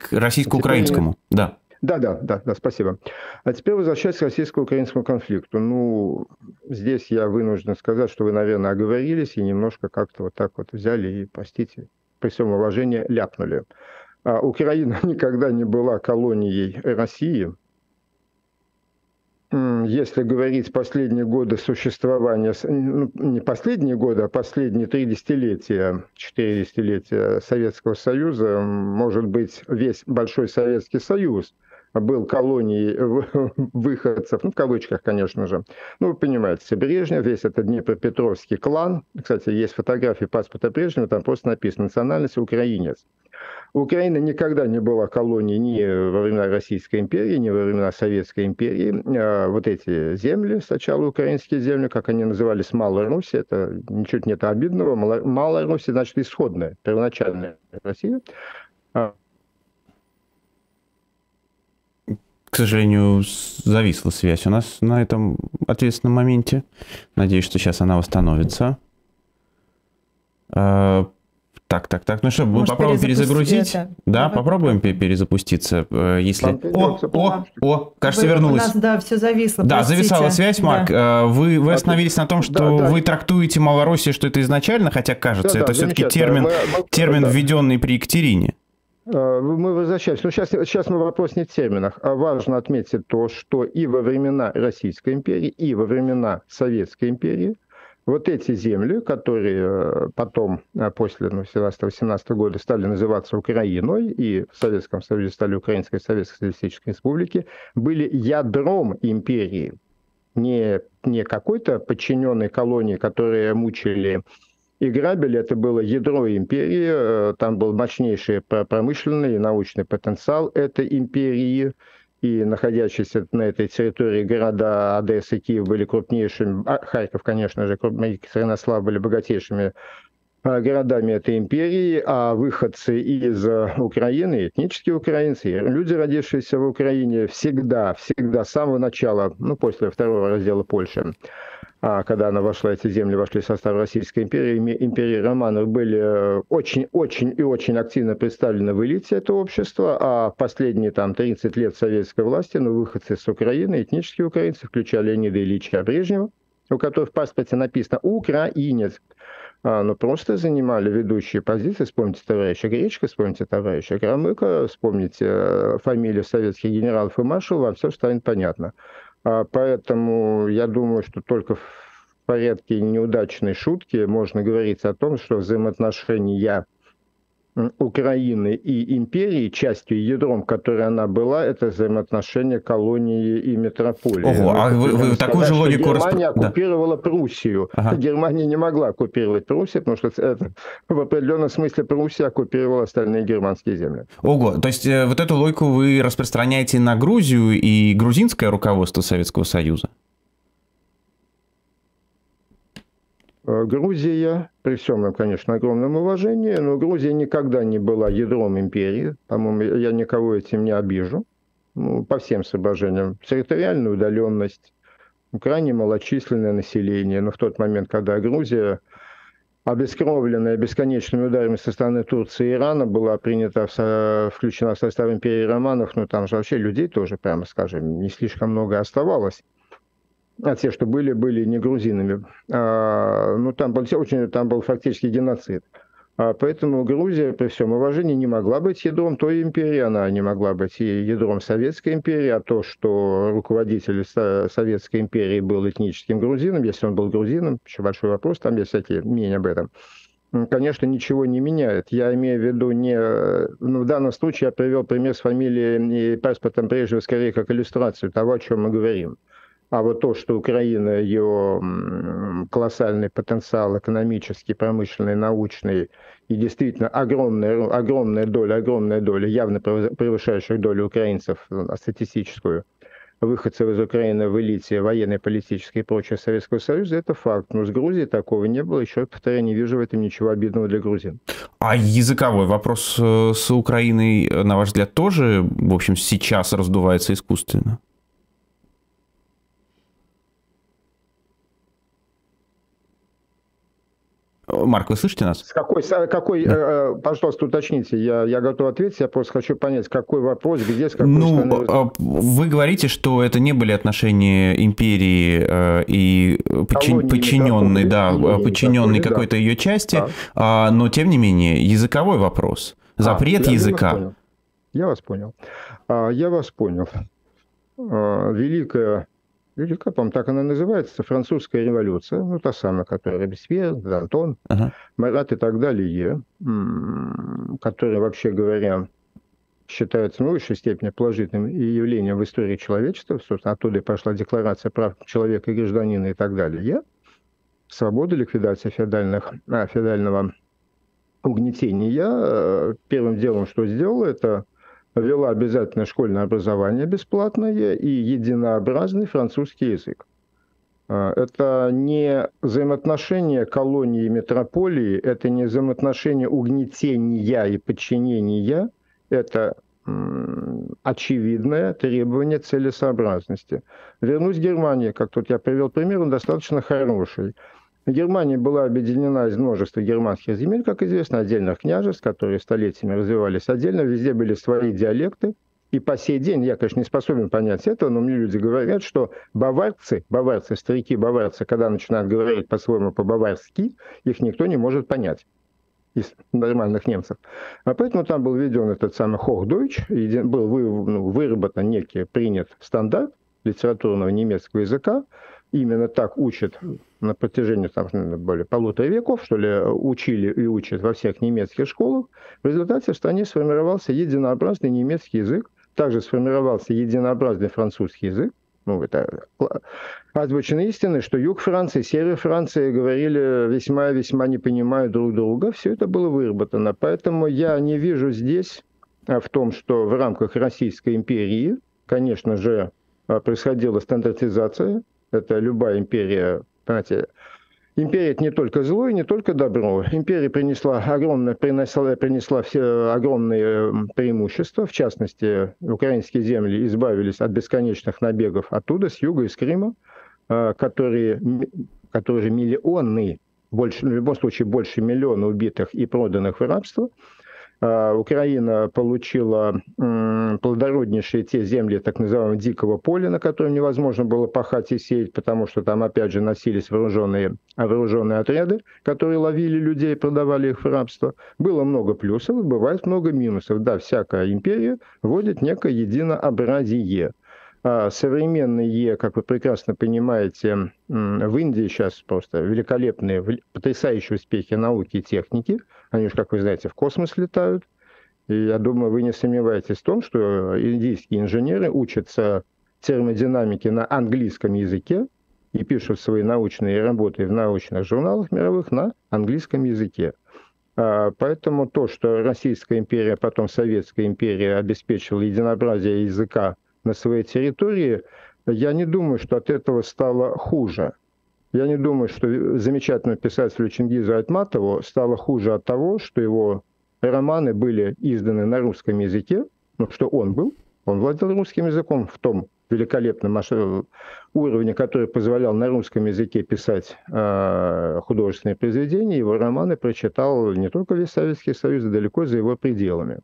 к российско-украинскому, да. Да, да, да, да, спасибо. А теперь возвращаясь к российско-украинскому конфликту. Ну, здесь я вынужден сказать, что вы, наверное, оговорились и немножко как-то вот так вот взяли и, простите, при всем уважении, ляпнули. А Украина [laughs] никогда не была колонией России, если говорить последние годы существования, ну, не последние годы, а последние три десятилетия, четыре десятилетия Советского Союза, может быть, весь Большой Советский Союз был колонией [laughs] выходцев, ну, в кавычках, конечно же. Ну, вы понимаете, Брежнев, весь этот Днепропетровский клан. Кстати, есть фотографии паспорта Брежнева, там просто написано «национальность украинец». Украина никогда не была колонией ни во времена Российской империи, ни во времена Советской империи. А вот эти земли, сначала украинские земли, как они назывались, Малая Русь, это ничего нет обидного. Малая Русь, значит, исходная, первоначальная Россия. А К сожалению, зависла связь у нас на этом ответственном моменте. Надеюсь, что сейчас она восстановится. А, Так, так, так. Ну что, мы попробуем перезагрузить? Это. Да, Давай попробуем перезапуститься, э, если... О, о, о, кажется, вы, вернулась. У нас, да, все зависло, Да, простите. зависала связь, Марк. Да. Э, вы, вы остановились на том, что да, да. вы трактуете Малороссию, что это изначально, хотя, кажется, да, это да, все-таки термин, мы, мы, термин да. введенный при Екатерине. Э, мы возвращаемся. Но сейчас, сейчас мы вопрос не в терминах, а важно отметить то, что и во времена Российской империи, и во времена Советской империи – вот эти земли, которые э, потом, э, после ну, 17-18 года, стали называться Украиной, и в Советском Союзе стали Украинской Советской Социалистической Республики, были ядром империи, не, не какой-то подчиненной колонии, которые мучили и грабили. Это было ядро империи, э, там был мощнейший промышленный и научный потенциал этой империи – и находящиеся на этой территории города Одесса и Киев были крупнейшими, а Харьков, конечно же, Екатеринослав были богатейшими городами этой империи, а выходцы из а, Украины, этнические украинцы, люди, родившиеся в Украине, всегда, всегда с самого начала, ну, после второго раздела Польши, а когда она вошла, эти земли вошли в состав Российской империи, империи Романов были очень-очень э, и очень активно представлены в элите этого общества, а последние там 30 лет советской власти, ну, выходцы с Украины, этнические украинцы, включая Леонида Ильича Брежнева, у которых в паспорте написано «украинец», а, но просто занимали ведущие позиции. Вспомните товарища Гречка, вспомните товарища Громыка, вспомните э, фамилию советских генералов и маршалов, вам все станет понятно. А, поэтому я думаю, что только в порядке неудачной шутки можно говорить о том, что взаимоотношения Украины и империи, частью ядром, которой она была, это взаимоотношения колонии и метрополии. Ого, а вы, вы такую же логику... Германия расп... оккупировала да. Пруссию. Ага. Германия не могла оккупировать Пруссию, потому что это, в определенном смысле Пруссия оккупировала остальные германские земли. Ого, то есть э, вот эту логику вы распространяете на Грузию и грузинское руководство Советского Союза? Э, Грузия, при всем, конечно, огромном уважении, но Грузия никогда не была ядром империи. По-моему, я никого этим не обижу. Ну, по всем соображениям. Территориальная удаленность, крайне малочисленное население. Но в тот момент, когда Грузия, обескровленная бесконечными ударами со стороны Турции и Ирана, была принята, в, включена в состав империи Романов, ну там же вообще людей тоже, прямо скажем, не слишком много оставалось а те, что были, были не грузинами. А, ну, там был, очень, там был фактически геноцид. А поэтому Грузия, при всем уважении, не могла быть ядром той империи, она не могла быть и ядром Советской империи, а то, что руководитель Советской империи был этническим грузином, если он был грузином, еще большой вопрос, там есть всякие мнения об этом, конечно, ничего не меняет. Я имею в виду не... Ну, в данном случае я привел пример с фамилией и паспортом прежде скорее как иллюстрацию того, о чем мы говорим. А вот то, что Украина, ее колоссальный потенциал экономический, промышленный, научный и действительно огромная, огромная доля, огромная доля, явно превышающая долю украинцев э, статистическую, выходцев из Украины в элите военной, политической и прочее Советского Союза, это факт. Но с Грузией такого не было. Еще раз повторяю, не вижу в этом ничего обидного для грузин. А языковой вопрос э, с Украиной, на ваш взгляд, тоже, в общем, сейчас раздувается искусственно? Марк, вы слышите нас? С какой, какой да. э, пожалуйста, уточните, я, я готов ответить, я просто хочу понять, какой вопрос, где, с какой Ну, стороны... А, вы говорите, что это не были отношения империи э, и подчин, подчиненной, да, подчиненной какой-то да. ее части, да. а, но, тем не менее, языковой вопрос, а, запрет а, языка. Я вас понял. Я вас понял. Я вас понял. Великая Велика, по-моему, так она называется, французская революция, ну, та самая, которая Робеспьер, Д'Антон, ага. Марат и так далее, которые, вообще говоря, считаются в высшей степени положительным явлением в истории человечества, собственно, оттуда и пошла декларация прав человека и гражданина и так далее. Свобода, ликвидация феодальных, а, феодального угнетения. Первым делом, что сделал, это ввела обязательное школьное образование бесплатное и единообразный французский язык. А, это не взаимоотношения колонии и метрополии, это не взаимоотношения угнетения и подчинения, это очевидное требование целесообразности. Вернусь к Германии, как тут я привел пример, он достаточно хороший. Германия была объединена из множества германских земель, как известно, отдельных княжеств, которые столетиями развивались отдельно. Везде были свои диалекты. И по сей день, я, конечно, не способен понять этого, но мне люди говорят, что баварцы, баварцы, старики баварцы, когда начинают говорить по-своему по-баварски, их никто не может понять из нормальных немцев. А поэтому там был введен этот самый и был ну, выработан некий принят стандарт литературного немецкого языка, именно так учат на протяжении там, более полутора веков, что ли, учили и учат во всех немецких школах. В результате в стране сформировался единообразный немецкий язык, также сформировался единообразный французский язык. Ну, это озвучено истины, что юг Франции, север Франции говорили весьма-весьма не понимая друг друга. Все это было выработано. Поэтому я не вижу здесь а, в том, что в рамках Российской империи, конечно же, а, происходила стандартизация это любая империя, понимаете, Империя это не только зло и не только добро. Империя принесла, огромное, принесла, принесла все огромные преимущества. В частности, украинские земли избавились от бесконечных набегов оттуда, с юга, из Крыма, а, которые, которые миллионы, больше, в любом случае больше миллиона убитых и проданных в рабство – Украина получила плодороднейшие те земли так называемого дикого поля, на котором невозможно было пахать и сеять, потому что там опять же носились вооруженные, вооруженные отряды, которые ловили людей, продавали их в рабство. Было много плюсов, бывает много минусов. Да, всякая империя вводит некое единообразие. А современные, как вы прекрасно понимаете, в Индии сейчас просто великолепные, потрясающие успехи науки и техники. Они же, как вы знаете, в космос летают. И я думаю, вы не сомневаетесь в том, что индийские инженеры учатся термодинамике на английском языке и пишут свои научные работы в научных журналах мировых на английском языке. А, поэтому то, что Российская империя, потом Советская империя обеспечила единообразие языка на своей территории, я не думаю, что от этого стало хуже. Я не думаю, что замечательному писателю Чингизу Айтматову стало хуже от того, что его романы были изданы на русском языке, ну, что он был, он владел русским языком в том великолепном уровне, который позволял на русском языке писать э, художественные произведения, его романы прочитал не только весь Советский Союз, а далеко за его пределами.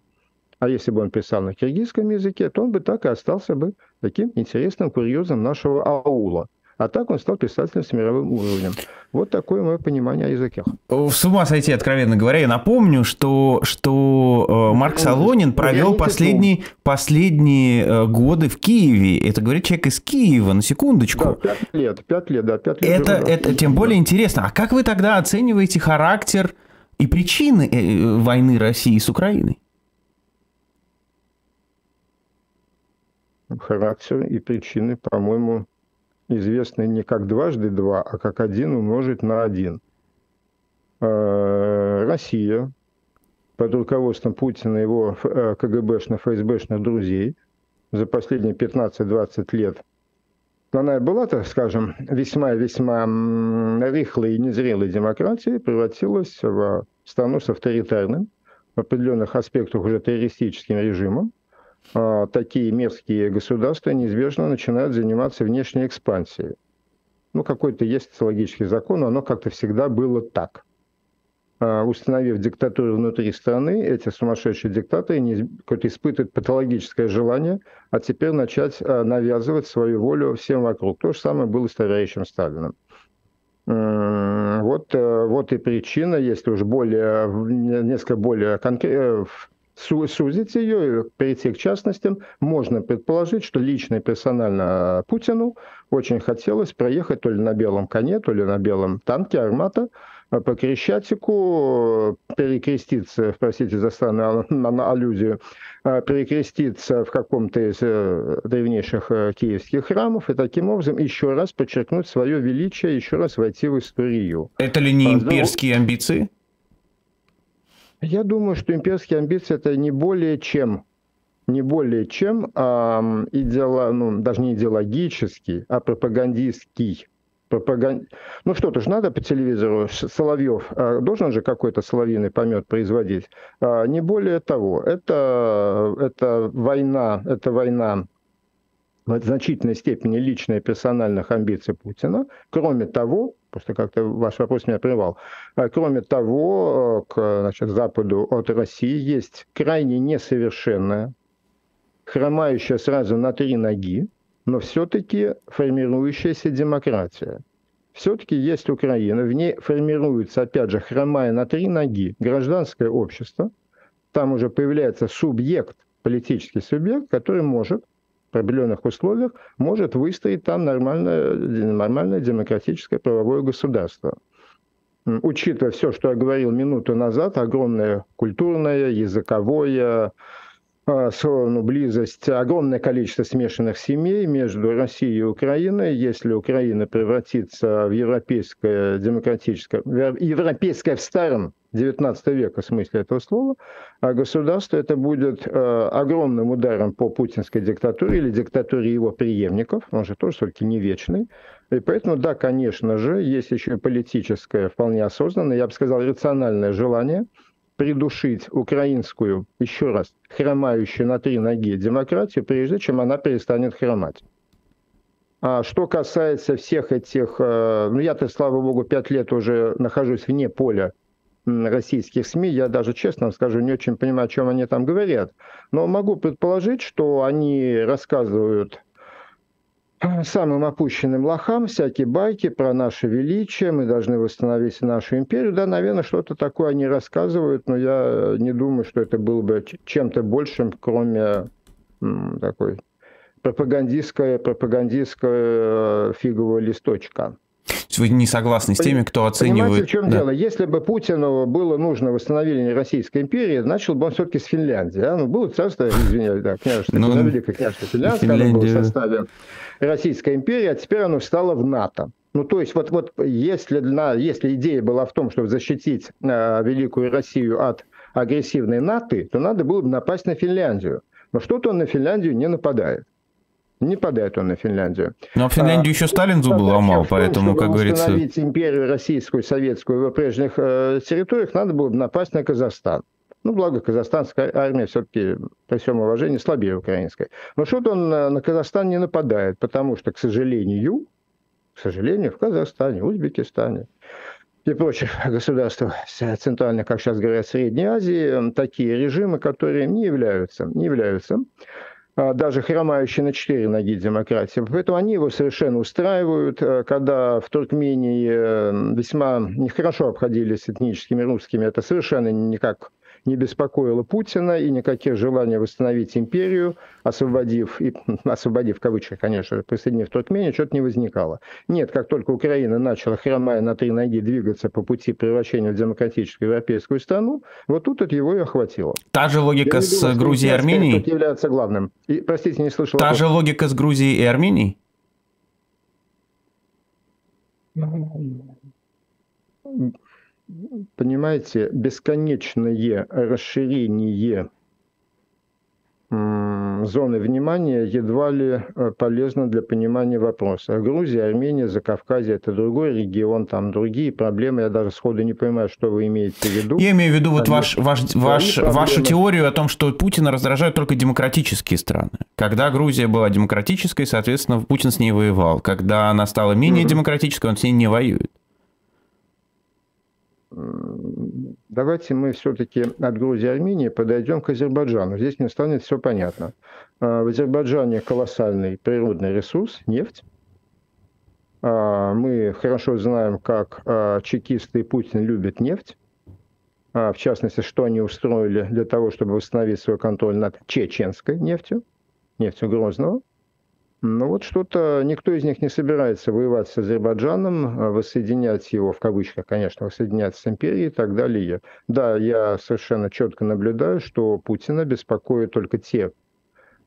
А если бы он писал на киргизском языке, то он бы так и остался бы таким интересным курьезом нашего аула. А так он стал писателем с мировым уровнем. Вот такое мое понимание о языках. С ума сойти, откровенно говоря. Я напомню, что, что э, Марк Солонин провел последние, последние э, годы в Киеве. Это говорит человек из Киева, на секундочку. Да, пять лет, пять лет, да, пять лет. Это, это тем более интересно. А как вы тогда оцениваете характер и причины э, войны России с Украиной? Характер и причины, по-моему, известны не как дважды два, а как один умножить на один. А, Россия под руководством Путина и его э, КГБшных, ФСБшных друзей за последние 15-20 лет она была, так скажем, весьма-весьма рыхлой и незрелой демократией, превратилась в страну с авторитарным, в определенных аспектах уже террористическим режимом, такие мерзкие государства неизбежно начинают заниматься внешней экспансией. Ну, какой-то есть социологический закон, но оно как-то всегда было так. А, установив диктатуру внутри страны, эти сумасшедшие диктаторы какое-то испытывают патологическое желание, а теперь начать а, навязывать свою волю всем вокруг. То же самое было с товарищем Сталиным. Вот, э, вот и причина, если уж более, несколько более конкретно, сузить ее и перейти к частностям, можно предположить, что лично и персонально Путину очень хотелось проехать то ли на белом коне, то ли на белом танке «Армата», а по Крещатику, перекреститься, простите за странную аллюзию, а перекреститься в каком-то из э, древнейших э, киевских храмов и таким образом еще раз подчеркнуть свое величие, еще раз войти в историю. Это ли не имперские амбиции? Я думаю, что имперские амбиции это не более чем не более чем а, идеоло, ну, даже не идеологический, а пропагандистский. Пропаган... Ну что-то же надо по телевизору, Соловьев, а, должен же какой-то соловьиный помет производить. А, не более того, это, это война, это война в значительной степени личная персональных амбиций Путина. Кроме того, просто как-то ваш вопрос меня прервал, а кроме того, к значит, Западу от России есть крайне несовершенная, хромающая сразу на три ноги, но все-таки формирующаяся демократия. Все-таки есть Украина, в ней формируется, опять же, хромая на три ноги, гражданское общество, там уже появляется субъект, политический субъект, который может в определенных условиях может выстроить там нормальное, нормальное демократическое правовое государство. Учитывая все, что я говорил минуту назад, огромное культурное, языковое, ну, близость, огромное количество смешанных семей между Россией и Украиной. Если Украина превратится в европейское демократическое, европейское в старом 19 века в смысле этого слова, а государство это будет э, огромным ударом по путинской диктатуре или диктатуре его преемников, он же тоже все-таки не вечный. И поэтому, да, конечно же, есть еще и политическое, вполне осознанное, я бы сказал, рациональное желание – придушить украинскую, еще раз, хромающую на три ноги демократию, прежде чем она перестанет хромать. А что касается всех этих, э, ну я-то, слава богу, пять лет уже нахожусь вне поля российских СМИ, я даже, честно скажу, не очень понимаю, о чем они там говорят. Но могу предположить, что они рассказывают самым опущенным лохам всякие байки про наше величие, мы должны восстановить нашу империю. Да, наверное, что-то такое они рассказывают, но я не думаю, что это было бы чем-то большим, кроме такой пропагандистская, пропагандистская э, фигового листочка. Вы не согласны с теми, кто оценивает... Понимаете, в чем да. дело? Если бы Путину было нужно восстановление Российской империи, начал бы он все-таки с Финляндии. А? Ну, было царство, извиняюсь, да, княжество, ну, Великое княжество Финляндское, Финляндия... оно было в составе Российской империи, а теперь оно встало в НАТО. Ну, то есть, вот, вот если, на, если идея была в том, чтобы защитить э, Великую Россию от агрессивной НАТО, то надо было бы напасть на Финляндию. Но что-то он на Финляндию не нападает. Не падает он на Финляндию. Но а Финляндию а, еще Сталин зубы ломал, том, поэтому, как говорится... Чтобы империю российскую, советскую в прежних э, территориях, надо было бы напасть на Казахстан. Ну, благо, казахстанская армия все-таки, при всем уважении, слабее украинской. Но что-то он на, на Казахстан не нападает, потому что, к сожалению, к сожалению, в Казахстане, Узбекистане и прочих [laughs] государствах центральных, как сейчас говорят, Средней Азии, такие режимы, которые не являются, не являются а, даже хромающий на четыре ноги демократии. Поэтому они его совершенно устраивают. А, когда в Туркмении э, весьма нехорошо обходились этническими русскими, это совершенно никак не беспокоило Путина и никаких желаний восстановить империю, освободив, и, [laughs] освободив в кавычках, конечно, присоединив Туркмению, что-то не возникало. Нет, как только Украина начала, хромая на три ноги, двигаться по пути превращения в демократическую европейскую страну, вот тут это его и охватило. Та же логика с думаю, Грузией и Арменией? является главным. И, простите, не слышал. Та вопрос. же логика с Грузией и Арменией? Понимаете, бесконечное расширение зоны внимания едва ли э, полезно для понимания вопроса. Грузия, Армения, Закавказье – это другой регион, там другие проблемы. Я даже сходу не понимаю, что вы имеете в виду. Я имею в виду вот ваш, ваш, ваш, вашу теорию о том, что Путина раздражают только демократические страны. Когда Грузия была демократической, соответственно, Путин с ней воевал. Когда она стала менее демократической, он с ней не воюет давайте мы все-таки от Грузии и Армении подойдем к Азербайджану. Здесь мне станет все понятно. А, в Азербайджане колоссальный природный ресурс – нефть. А, мы хорошо знаем, как а, чекисты и Путин любят нефть. В частности, что они устроили для того, чтобы восстановить свой контроль над чеченской нефтью, нефтью Грозного – ну вот что-то никто из них не собирается воевать с Азербайджаном, а воссоединять его, в кавычках, конечно, воссоединять с империей и так далее. Да, я совершенно четко наблюдаю, что Путина беспокоят только те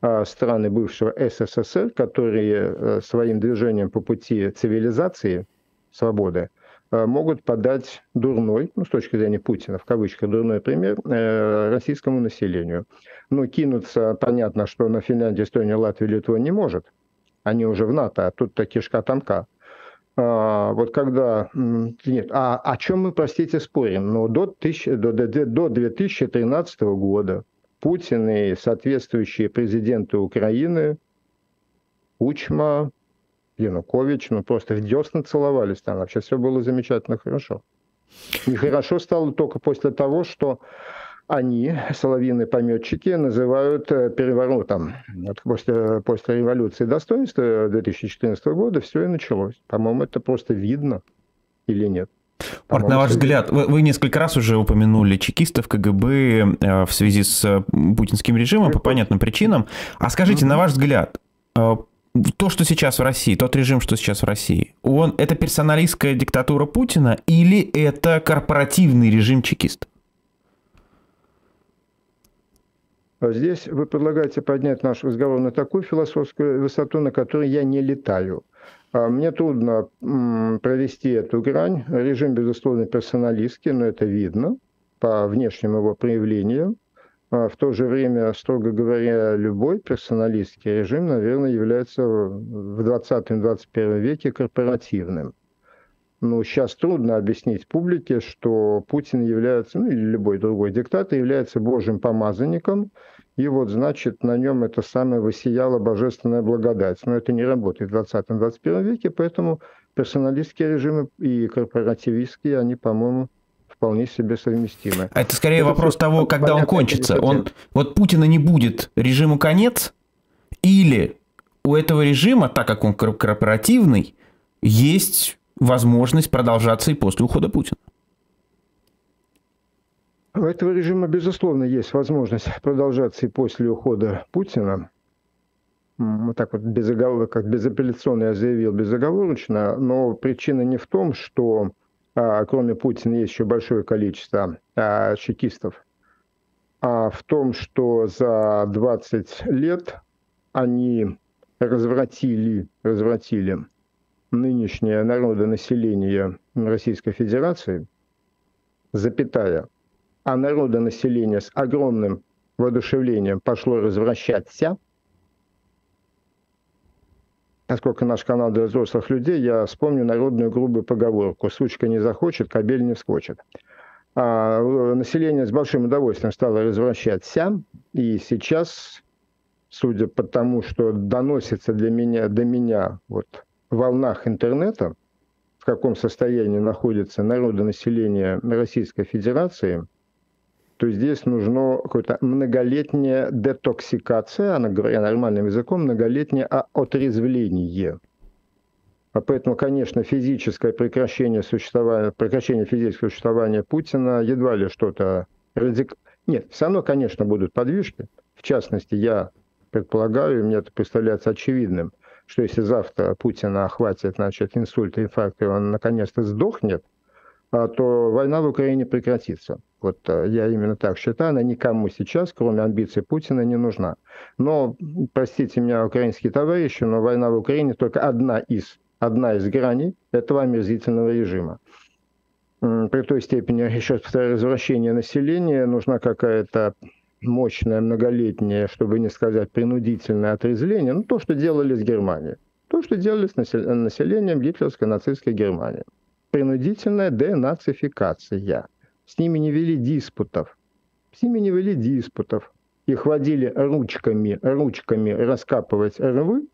а, страны бывшего СССР, которые а, своим движением по пути цивилизации, свободы, могут подать дурной, ну, с точки зрения Путина, в кавычках, дурной пример э, российскому населению. Ну, кинуться, понятно, что на Финляндию, Эстонию, Латвию, Литву не может, они уже в НАТО, а тут-то кишка тонка. А, вот когда... Нет, а о чем мы, простите, спорим? Ну, до, тысяч, до, до, до 2013 года Путин и соответствующие президенты Украины Кучма, Янукович, ну просто в десна целовались там, вообще все было замечательно хорошо. Нехорошо стало только после того, что они, соловьиные пометчики, называют э, переворотом. Вот после, после революции достоинства 2014 года все и началось. По-моему, это просто видно или нет. Марк, на ваш взгляд, вы, вы несколько раз уже упомянули чекистов КГБ э, в связи с э, путинским режимом по понятным причинам. А скажите, на ваш взгляд, э, то, что сейчас в России, тот режим, что сейчас в России, он это персоналистская диктатура Путина или это корпоративный режим чекистов? А здесь вы предлагаете поднять наш разговор на такую философскую высоту, на которой я не летаю. А мне трудно провести эту грань. Режим, безусловно, персоналистский, но это видно по внешним его проявлениям. А в то же время, строго говоря, любой персоналистский режим, наверное, является в 20-21 веке корпоративным. Ну, сейчас трудно объяснить публике, что Путин является, ну или любой другой диктатор, является божьим помазанником, и вот, значит, на нем это самое высияла божественная благодать. Но это не работает в 20-21 веке, поэтому персоналистские режимы и корпоративистские, они, по-моему, вполне себе совместимы. А это скорее это вопрос того, когда он кончится. Он, вот Путина не будет, режиму конец, или у этого режима, так как он корпоративный, есть возможность продолжаться и после ухода Путина. У этого режима, безусловно, есть возможность продолжаться и после ухода Путина. Вот так вот безоговор, как безапелляционно я заявил, безоговорочно, но причина не в том, что а, кроме Путина есть еще большое количество а, чекистов, а в том, что за 20 лет они развратили, развратили нынешнее народонаселение Российской Федерации, запятая, а народонаселение с огромным воодушевлением пошло развращаться, поскольку наш канал для взрослых людей, я вспомню народную грубую поговорку «сучка не захочет, кобель не вскочит». А население с большим удовольствием стало развращаться, и сейчас, судя по тому, что доносится для меня, до меня вот волнах интернета, в каком состоянии находится народонаселение Российской Федерации, то здесь нужно какая-то многолетняя детоксикация, она говоря нормальным языком, многолетнее отрезвление. А поэтому, конечно, физическое прекращение существования, прекращение физического существования Путина едва ли что-то радик... Нет, все равно, конечно, будут подвижки. В частности, я предполагаю, и мне это представляется очевидным, что если завтра Путина охватит значит, инсульт, инфаркт, и он наконец-то сдохнет, а, то война в Украине прекратится. Вот э, я именно так считаю, она никому сейчас, кроме амбиций Путина, не нужна. Но, простите меня, украинские товарищи, но война в Украине только одна из, одна из граней этого омерзительного режима. При той степени, еще повторяю, развращение населения, нужна какая-то мощное, многолетнее, чтобы не сказать принудительное отрезвление, ну, то, что делали с Германией. То, что делали с населением гитлеровской нацистской Германии. Принудительная денацификация. С ними не вели диспутов. С ними не вели диспутов. Их водили ручками, ручками раскапывать рвы,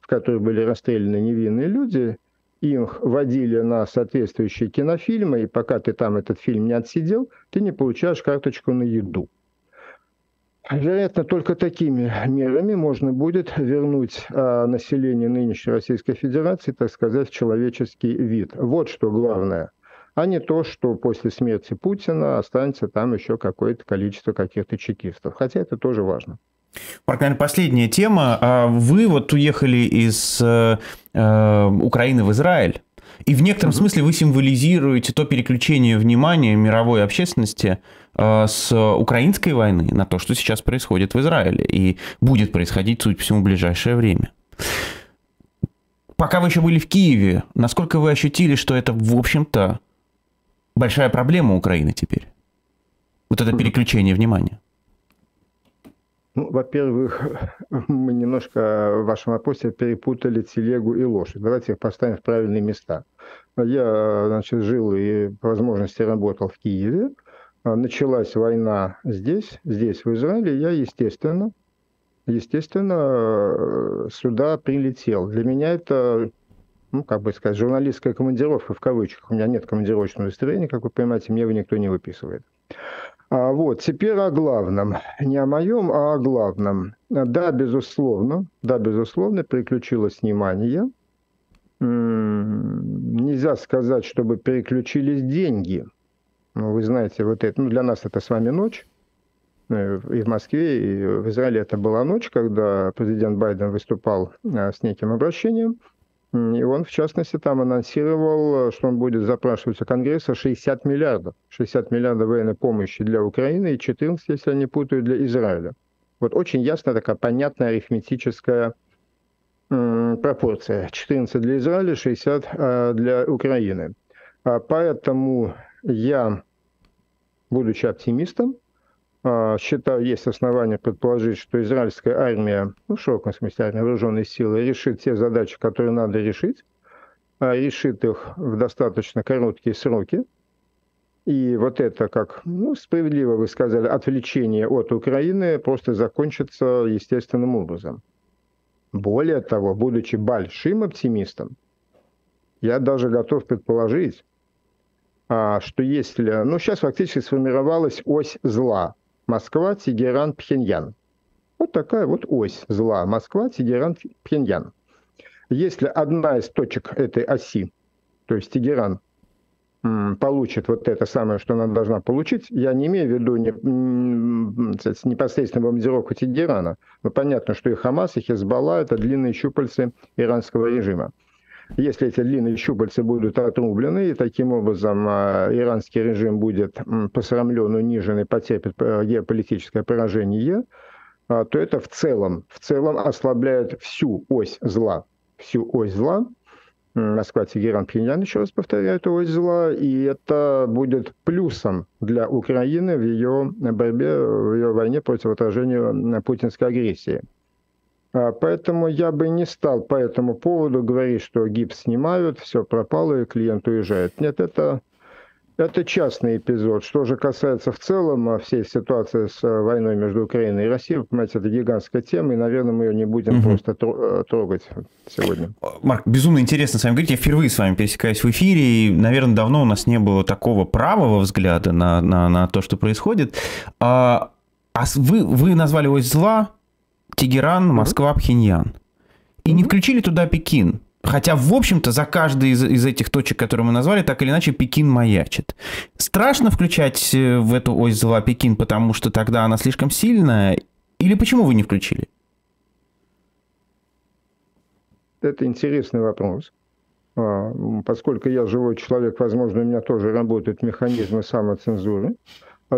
в которых были расстреляны невинные люди, их водили на соответствующие кинофильмы, и пока ты там этот фильм не отсидел, ты не получаешь карточку на еду. Вероятно, только такими мерами можно будет вернуть а, население нынешней Российской Федерации, так сказать, в человеческий вид. Вот что главное. А не то, что после смерти Путина останется там еще какое-то количество каких-то чекистов. Хотя это тоже важно. Марк, наверное, последняя тема. А вы вот уехали из э, э Украины в Израиль. И в некотором смысле вы символизируете то переключение внимания мировой общественности с украинской войны на то, что сейчас происходит в Израиле и будет происходить, судя по всему, в ближайшее время. Пока вы еще были в Киеве, насколько вы ощутили, что это, в общем-то, большая проблема Украины теперь? Вот это переключение внимания. Ну, во-первых, [laughs] мы немножко в вашем вопросе перепутали телегу и лошадь. Давайте их поставим в правильные места. Я значит, жил и по возможности работал в Киеве. Началась война здесь, здесь, в Израиле. Я, естественно, естественно, сюда прилетел. Для меня это, ну, как бы сказать, журналистская командировка в кавычках. У меня нет командировочного удостоверения, как вы понимаете, мне его никто не выписывает. А вот, теперь о главном. Не о моем, а о главном. Да, безусловно, да, безусловно, приключилось внимание. Нельзя сказать, чтобы переключились деньги. Ну, вы знаете, вот это, ну, для нас это с вами ночь. Э, и в Москве, и в Израиле это была ночь, когда президент Байден выступал э, с неким обращением. И он, в частности, там анонсировал, что он будет запрашивать у Конгресса 60 миллиардов. 60 миллиардов военной помощи для Украины и 14, если я не путаю, для Израиля. Вот очень ясная такая понятная арифметическая пропорция. 14 для Израиля, 60 э, для Украины. А поэтому я, будучи оптимистом, а, считаю, есть основания предположить, что израильская армия, ну, в широком смысле армия, вооруженные силы, решит те задачи, которые надо решить, а решит их в достаточно короткие сроки. И вот это, как ну, справедливо вы сказали, отвлечение от Украины просто закончится естественным образом. Более того, будучи большим оптимистом, я даже готов предположить, что если... Ну, сейчас фактически сформировалась ось зла. Москва, Тегеран, Пхеньян. Вот такая вот ось зла. Москва, Тегеран, Пхеньян. Если одна из точек этой оси, то есть Тегеран, получит вот это самое, что она должна получить, я не имею в виду не, непосредственно бомбардировку Тегерана, но понятно, что и Хамас, и Хезбалла – это длинные щупальцы иранского режима. Если эти длинные щупальцы будут отрублены, и таким образом а, иранский режим будет посрамлен, унижен и потерпит э, геополитическое поражение, а, то это в целом, в целом ослабляет всю ось зла. Всю ось зла. Москва, Тегеран, Пхеньян, еще раз повторяю, это ось зла, и это будет плюсом для Украины в ее борьбе, в ее войне против отражения путинской агрессии. А, поэтому я бы не стал по этому поводу говорить, что гипс снимают, все пропало и клиент уезжает. Нет, это, это частный эпизод. Что же касается в целом а, всей ситуации с а, войной между Украиной и Россией, вы понимаете, это гигантская тема, и, наверное, мы ее не будем угу. просто трогать сегодня. Марк, безумно интересно с вами говорить. Я впервые с вами пересекаюсь в эфире, и, наверное, давно у нас не было такого правого взгляда на, на, на то, что происходит. А, а вы, вы назвали ось зла, Тегеран, Москва, Пхеньян. И не включили туда Пекин. Хотя, в общем-то, за каждой из, из этих точек, которые мы назвали, так или иначе Пекин маячит. Страшно включать э, в эту ось зла Пекин, потому что тогда она слишком сильная? Или почему вы не включили? Это интересный вопрос. А, поскольку я живой человек, возможно, у меня тоже работают механизмы самоцензуры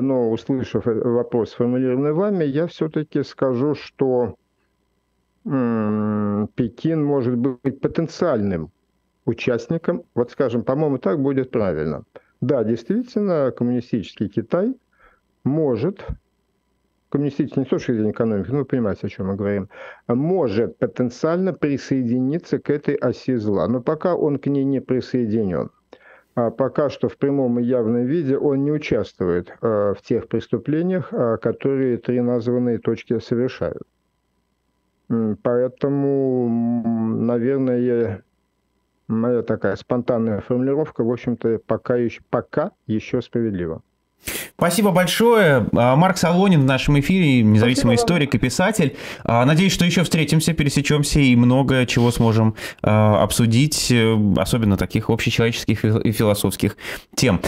но услышав вопрос, сформулированный вами, я все-таки скажу, что Пекин может быть потенциальным участником. Вот скажем, по-моему, так будет правильно. Да, действительно, коммунистический Китай может, коммунистический не с точки зрения экономики, ну вы понимаете, о чем мы говорим, может потенциально присоединиться к этой оси зла. Но пока он к ней не присоединен – пока что в прямом и явном виде он не участвует а, в тех преступлениях, а, которые три названные точки совершают. Поэтому, наверное, моя такая спонтанная формулировка, в общем-то, пока еще, пока еще справедлива. Спасибо большое. А, Марк Солонин в нашем эфире, независимый Спасибо. историк и писатель. А, надеюсь, что еще встретимся, пересечемся и много чего сможем а, обсудить, э, особенно таких общечеловеческих и философских тем.